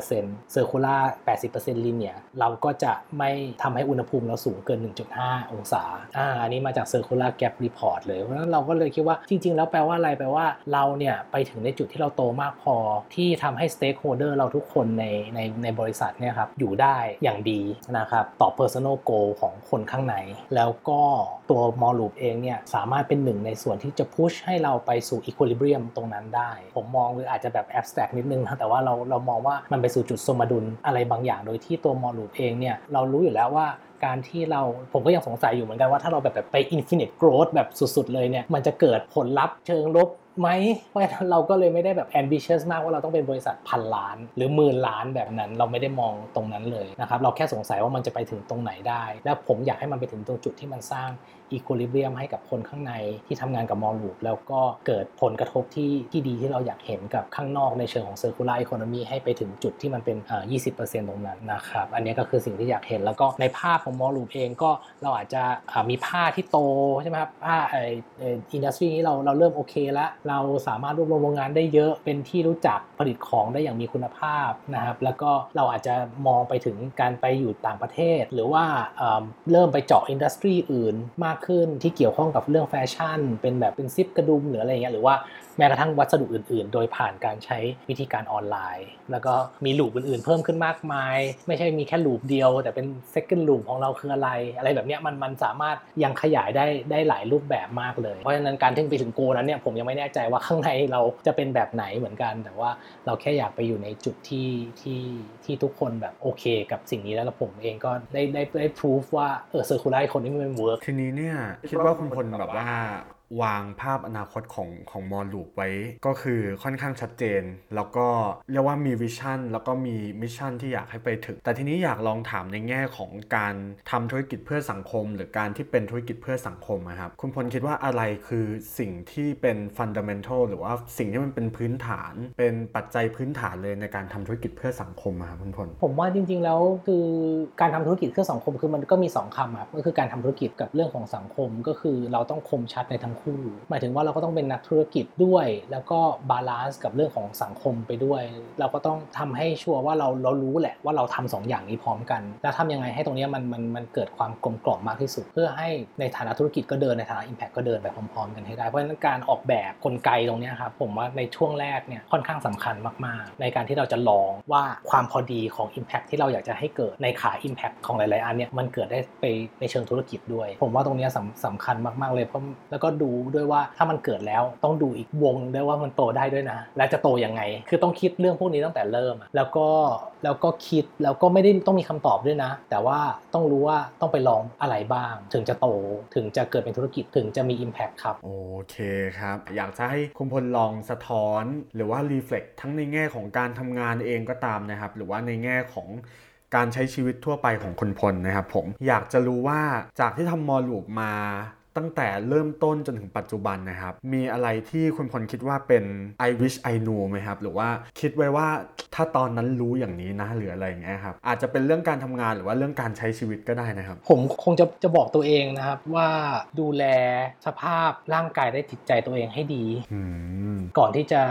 20% Circular 80% Linear เราก็จะไม่ทำให้อุณหภูมิเราสูงเกิน 1.5 องศาอ่าอันนี้มาจาก Circular Gap Report เลย เพราะฉะนั้นเราก็เลยคิดว่าจริง ๆ แล้วแปลว่าอะไรแปลว่าเราเนี่ยไปถึงในจุดที่เราโตมากพอที่ทำให้ Stakeholder เราทุกคนในในในบริษัทเนี่ยครับอยู่ได้อย่างดีนะครับต่อ Personal Goal ของคนข้างใน แล้วก็ตัว m o l Loop เองเนี่ยสามารถเป็นหนึ่งในส่วนที่จะ push ใให้เราไปสู่ equilibrium ตรงนั้นได้ ผมมองหรืออาจจะแบบ abstract นิดนึงนะแต่ว่าเราเรามองว่ามันไปสู่จุดสมดุลอะไรบางอย่างโดยที่ตัว m o l Loop เองเนี่ยเรารู้อยู่แล้วว่าการที่เราผมก็ยังสงสัยอยู่เหมือนกันว่าถ้าเราแบบแบบไป infinite growth แบบสุดๆเลยเนี่ยมันจะเกิดผลลัพธ์เชิงลบไหมเพราะเราก็เลยไม่ได้แบบ ambitious มากว่าเราต้องเป็นบริษัทพันล้าน หรือหมื่นล้านแบบนั้นเราไม่ได้มองตรงนั้นเลยนะครับเราแค่สงสัยว่ามันจะไปถึงตรงไหนได้ และผมอยากให้มันไปถึงตรงจุดที่มันสร้าง equilibrium ให้กับคนข้างในที่ทำงานกับมอลลูปแล้วก็เกิดผลกระทบที่ที่ดีที่เราอยากเห็นกับข้างนอกในเชิงของ circular economy ให้ไปถึงจุดที่มันเป็นเอ่อ20%ตรงนั้นนะครับ อันนี้ก็คือสิ่งที่อยากเห็นแล้วก็ในภาพของมอลลูปเองก็เราอาจจะมีผ้าที่โตใช่ไหมครับผ้าไอ industry นี้เราเราเริ่มโอเคแล้วเราสามารถรวบรวมโรงงานได้เยอะเป็นที่รู้จักผลิตของได้อย่างมีคุณภาพนะครับแล้วก็เราอาจจะมองไปถึงการไปอยู่ต่างประเทศ หรือว่าเอิ่มเริ่มไปเจาะ industry อื่นมากขึ้นที่เกี่ยวข้องกับเรื่องแฟชั่น เป็นแบบเป็นซิปกระดุมหรืออะไรเงี้ยหรือว่า แม้กระทั่งวัสดุอื่น ๆ โดยผ่านการใช้วิธีการออนไลน์ แล้วก็มี loop อื่น ๆ เพิ่มขึ้นมากมาย ไม่ใช่มีแค่ loop เดียว แต่เป็น second loop ของเราคืออะไร อะไรแบบนี้มันมันสามารถยังขยายได้ได้หลายรูปแบบมากเลย เพราะฉะนั้นการที่ไปถึง goal นั้นเนี่ยผมยังไม่แน่ใจว่าข้างในเราจะเป็นแบบไหนเหมือนกัน แต่ว่าเราแค่อยากไปอยู่ในจุดที่ที่ที่ทุกคนแบบโอเค กับสิ่งนี้แล้วผมเองก็ได้ได้ได้พิสูจน์ว่าเออ circular economy มัน work ทีนี้เนี่ยคิดว่าคุณพลแบบว่า วางภาพอนาคตของของมอลลูปไว้ ก็คือค่อนข้างชัดเจน แล้วก็เรียกว่ามี vision แล้วก็มี mission ที่อยากให้ไปถึง แต่ทีนี้อยากลองถามในแง่ของการทำธุรกิจเพื่อสังคม หรือการที่เป็นธุรกิจเพื่อสังคมนะครับ คุณพลคิดว่าอะไรคือสิ่งที่เป็น fundamental หรือว่าสิ่งที่มันเป็นพื้นฐาน เป็นปัจจัยพื้นฐานเลยในการทำธุรกิจเพื่อสังคมครับคุณพลผมว่าจริง ๆ แล้วคือการทำธุรกิจเพื่อสังคมคือมันก็มี 2คำครับก็คือการทำธุรกิจกับเรื่องของสังคมก็คือเราต้องคมชัดในทั้งคู่ หมายถึงว่าเราก็ต้องเป็นนักธุรกิจด้วย แล้วก็ balance กับเรื่องของสังคมไปด้วย เราก็ต้องทำให้ชัวร์ว่าเราเรารู้แหละว่าเราทำสองอย่างนี้พร้อมกัน แล้วทำยังไงให้ตรงนี้มันมันมันเกิดความกลมกล่อมมากที่สุด เพื่อให้ในฐานะธุรกิจก็เดินในฐานะ Impact ก็เดินไปพร้อมๆ กันให้ได้ เพราะฉะนั้นการออกแบบกลไกตรงนี้ครับผมว่าในช่วงแรกเนี่ยค่อนข้างสำคัญมากๆ ในการที่เราจะลองว่าความพอดีของ Impact ที่เราอยากจะให้เกิดในขา Impact ของหลายๆอันเนี่ยมันเกิดได้ไปในเชิงธุรกิจด้วย ผมว่าตรงนี้สำสำคัญมากๆเลยเพราะแล้วก็ดูด้วยว่าถ้ามันเกิดแล้วต้องดูอีกวงด้วยว่ามันโตได้ด้วยนะ และจะโตยังไง คือต้องคิดเรื่องพวกนี้ตั้งแต่เริ่ม แล้วก็แล้วก็คิดแล้วก็ไม่ได้ต้องมีคำตอบด้วยนะ แต่ว่าต้องรู้ว่าต้องไปลองอะไรบ้าง ถึงจะโตถึงจะเกิดเป็นธุรกิจถึงจะมี Impact ครับ โอเคครับ อยากจะให้คุณพลลองสะท้อน หรือว่ารีเฟล็กทั้งในแง่ของการทำงานเองก็ตามนะครับ หรือว่าในแง่ของการใช้ชีวิตทั่วไปของคุณพลนะครับผมอยากจะรู้ว่าจากที่ทำมอลลูปมา ตั้งแต่เริ่มต้นจนถึงปัจจุบันนะครับ มีอะไรที่คุณพลคิดว่าเป็น I wish I knew ไหมครับ หรือว่าคิดไว้ว่าถ้าตอนนั้นรู้อย่างนี้นะหรืออะไรอย่างเงี้ยครับ อาจจะเป็นเรื่องการทำงานหรือว่าเรื่องการใช้ชีวิตก็ได้นะครับ ผมคงจะจะบอกตัวเองนะครับว่าดูแลสภาพร่างกายและจิตใจตัวเองให้ดีอืมก่อนที่จะ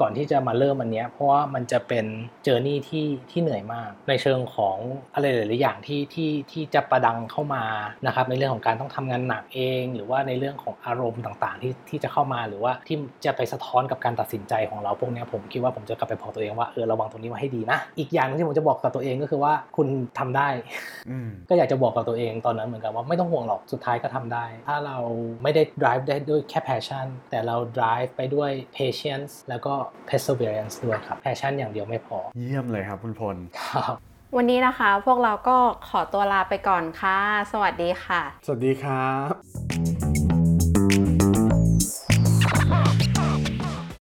ก่อนที่จะมาเริ่มอันเนี้ยเพราะว่ามันจะเป็นเจอร์นี่ที่ที่เหนื่อยมาก ในเชิงของอะไรหลายๆอย่างที่ที่ที่จะประดังเข้ามานะครับในเรื่องของการต้องทำงานหนักเองหรือว่าในเรื่องของอารมณ์ต่างๆ ที่ที่จะเข้ามาหรือว่าที่จะไปสะท้อนกับการตัดสินใจของเราพวกเนี้ยผมคิดว่าผมจะกลับไปบอกตัวเองว่าเออระวังตรงนี้ไว้ให้ดีนะ อีกอย่างหนึงที่ผมจะบอกกับตัวเองก็คือว่าคุณทำได้อืมก็อยากจะบอกกับตัวเองตอนนั้นเหมือนกันว่าไม่ต้องห่วงหรอกสุดท้ายก็ทำได้ ถ้าเราไม่ได้ drive ได้ด้วยแค่ passion แต่เรา drive ไปด้วย patience แล้วก็ perseverance ด้วยครับ passion อย่างเดียวไม่พอ เยี่ยมเลยครับคุณพลครับ วันนี้นะคะพวกเราก็ขอตัวลาไปก่อนค่ะ สวัสดีค่ะ สวัสดีครับ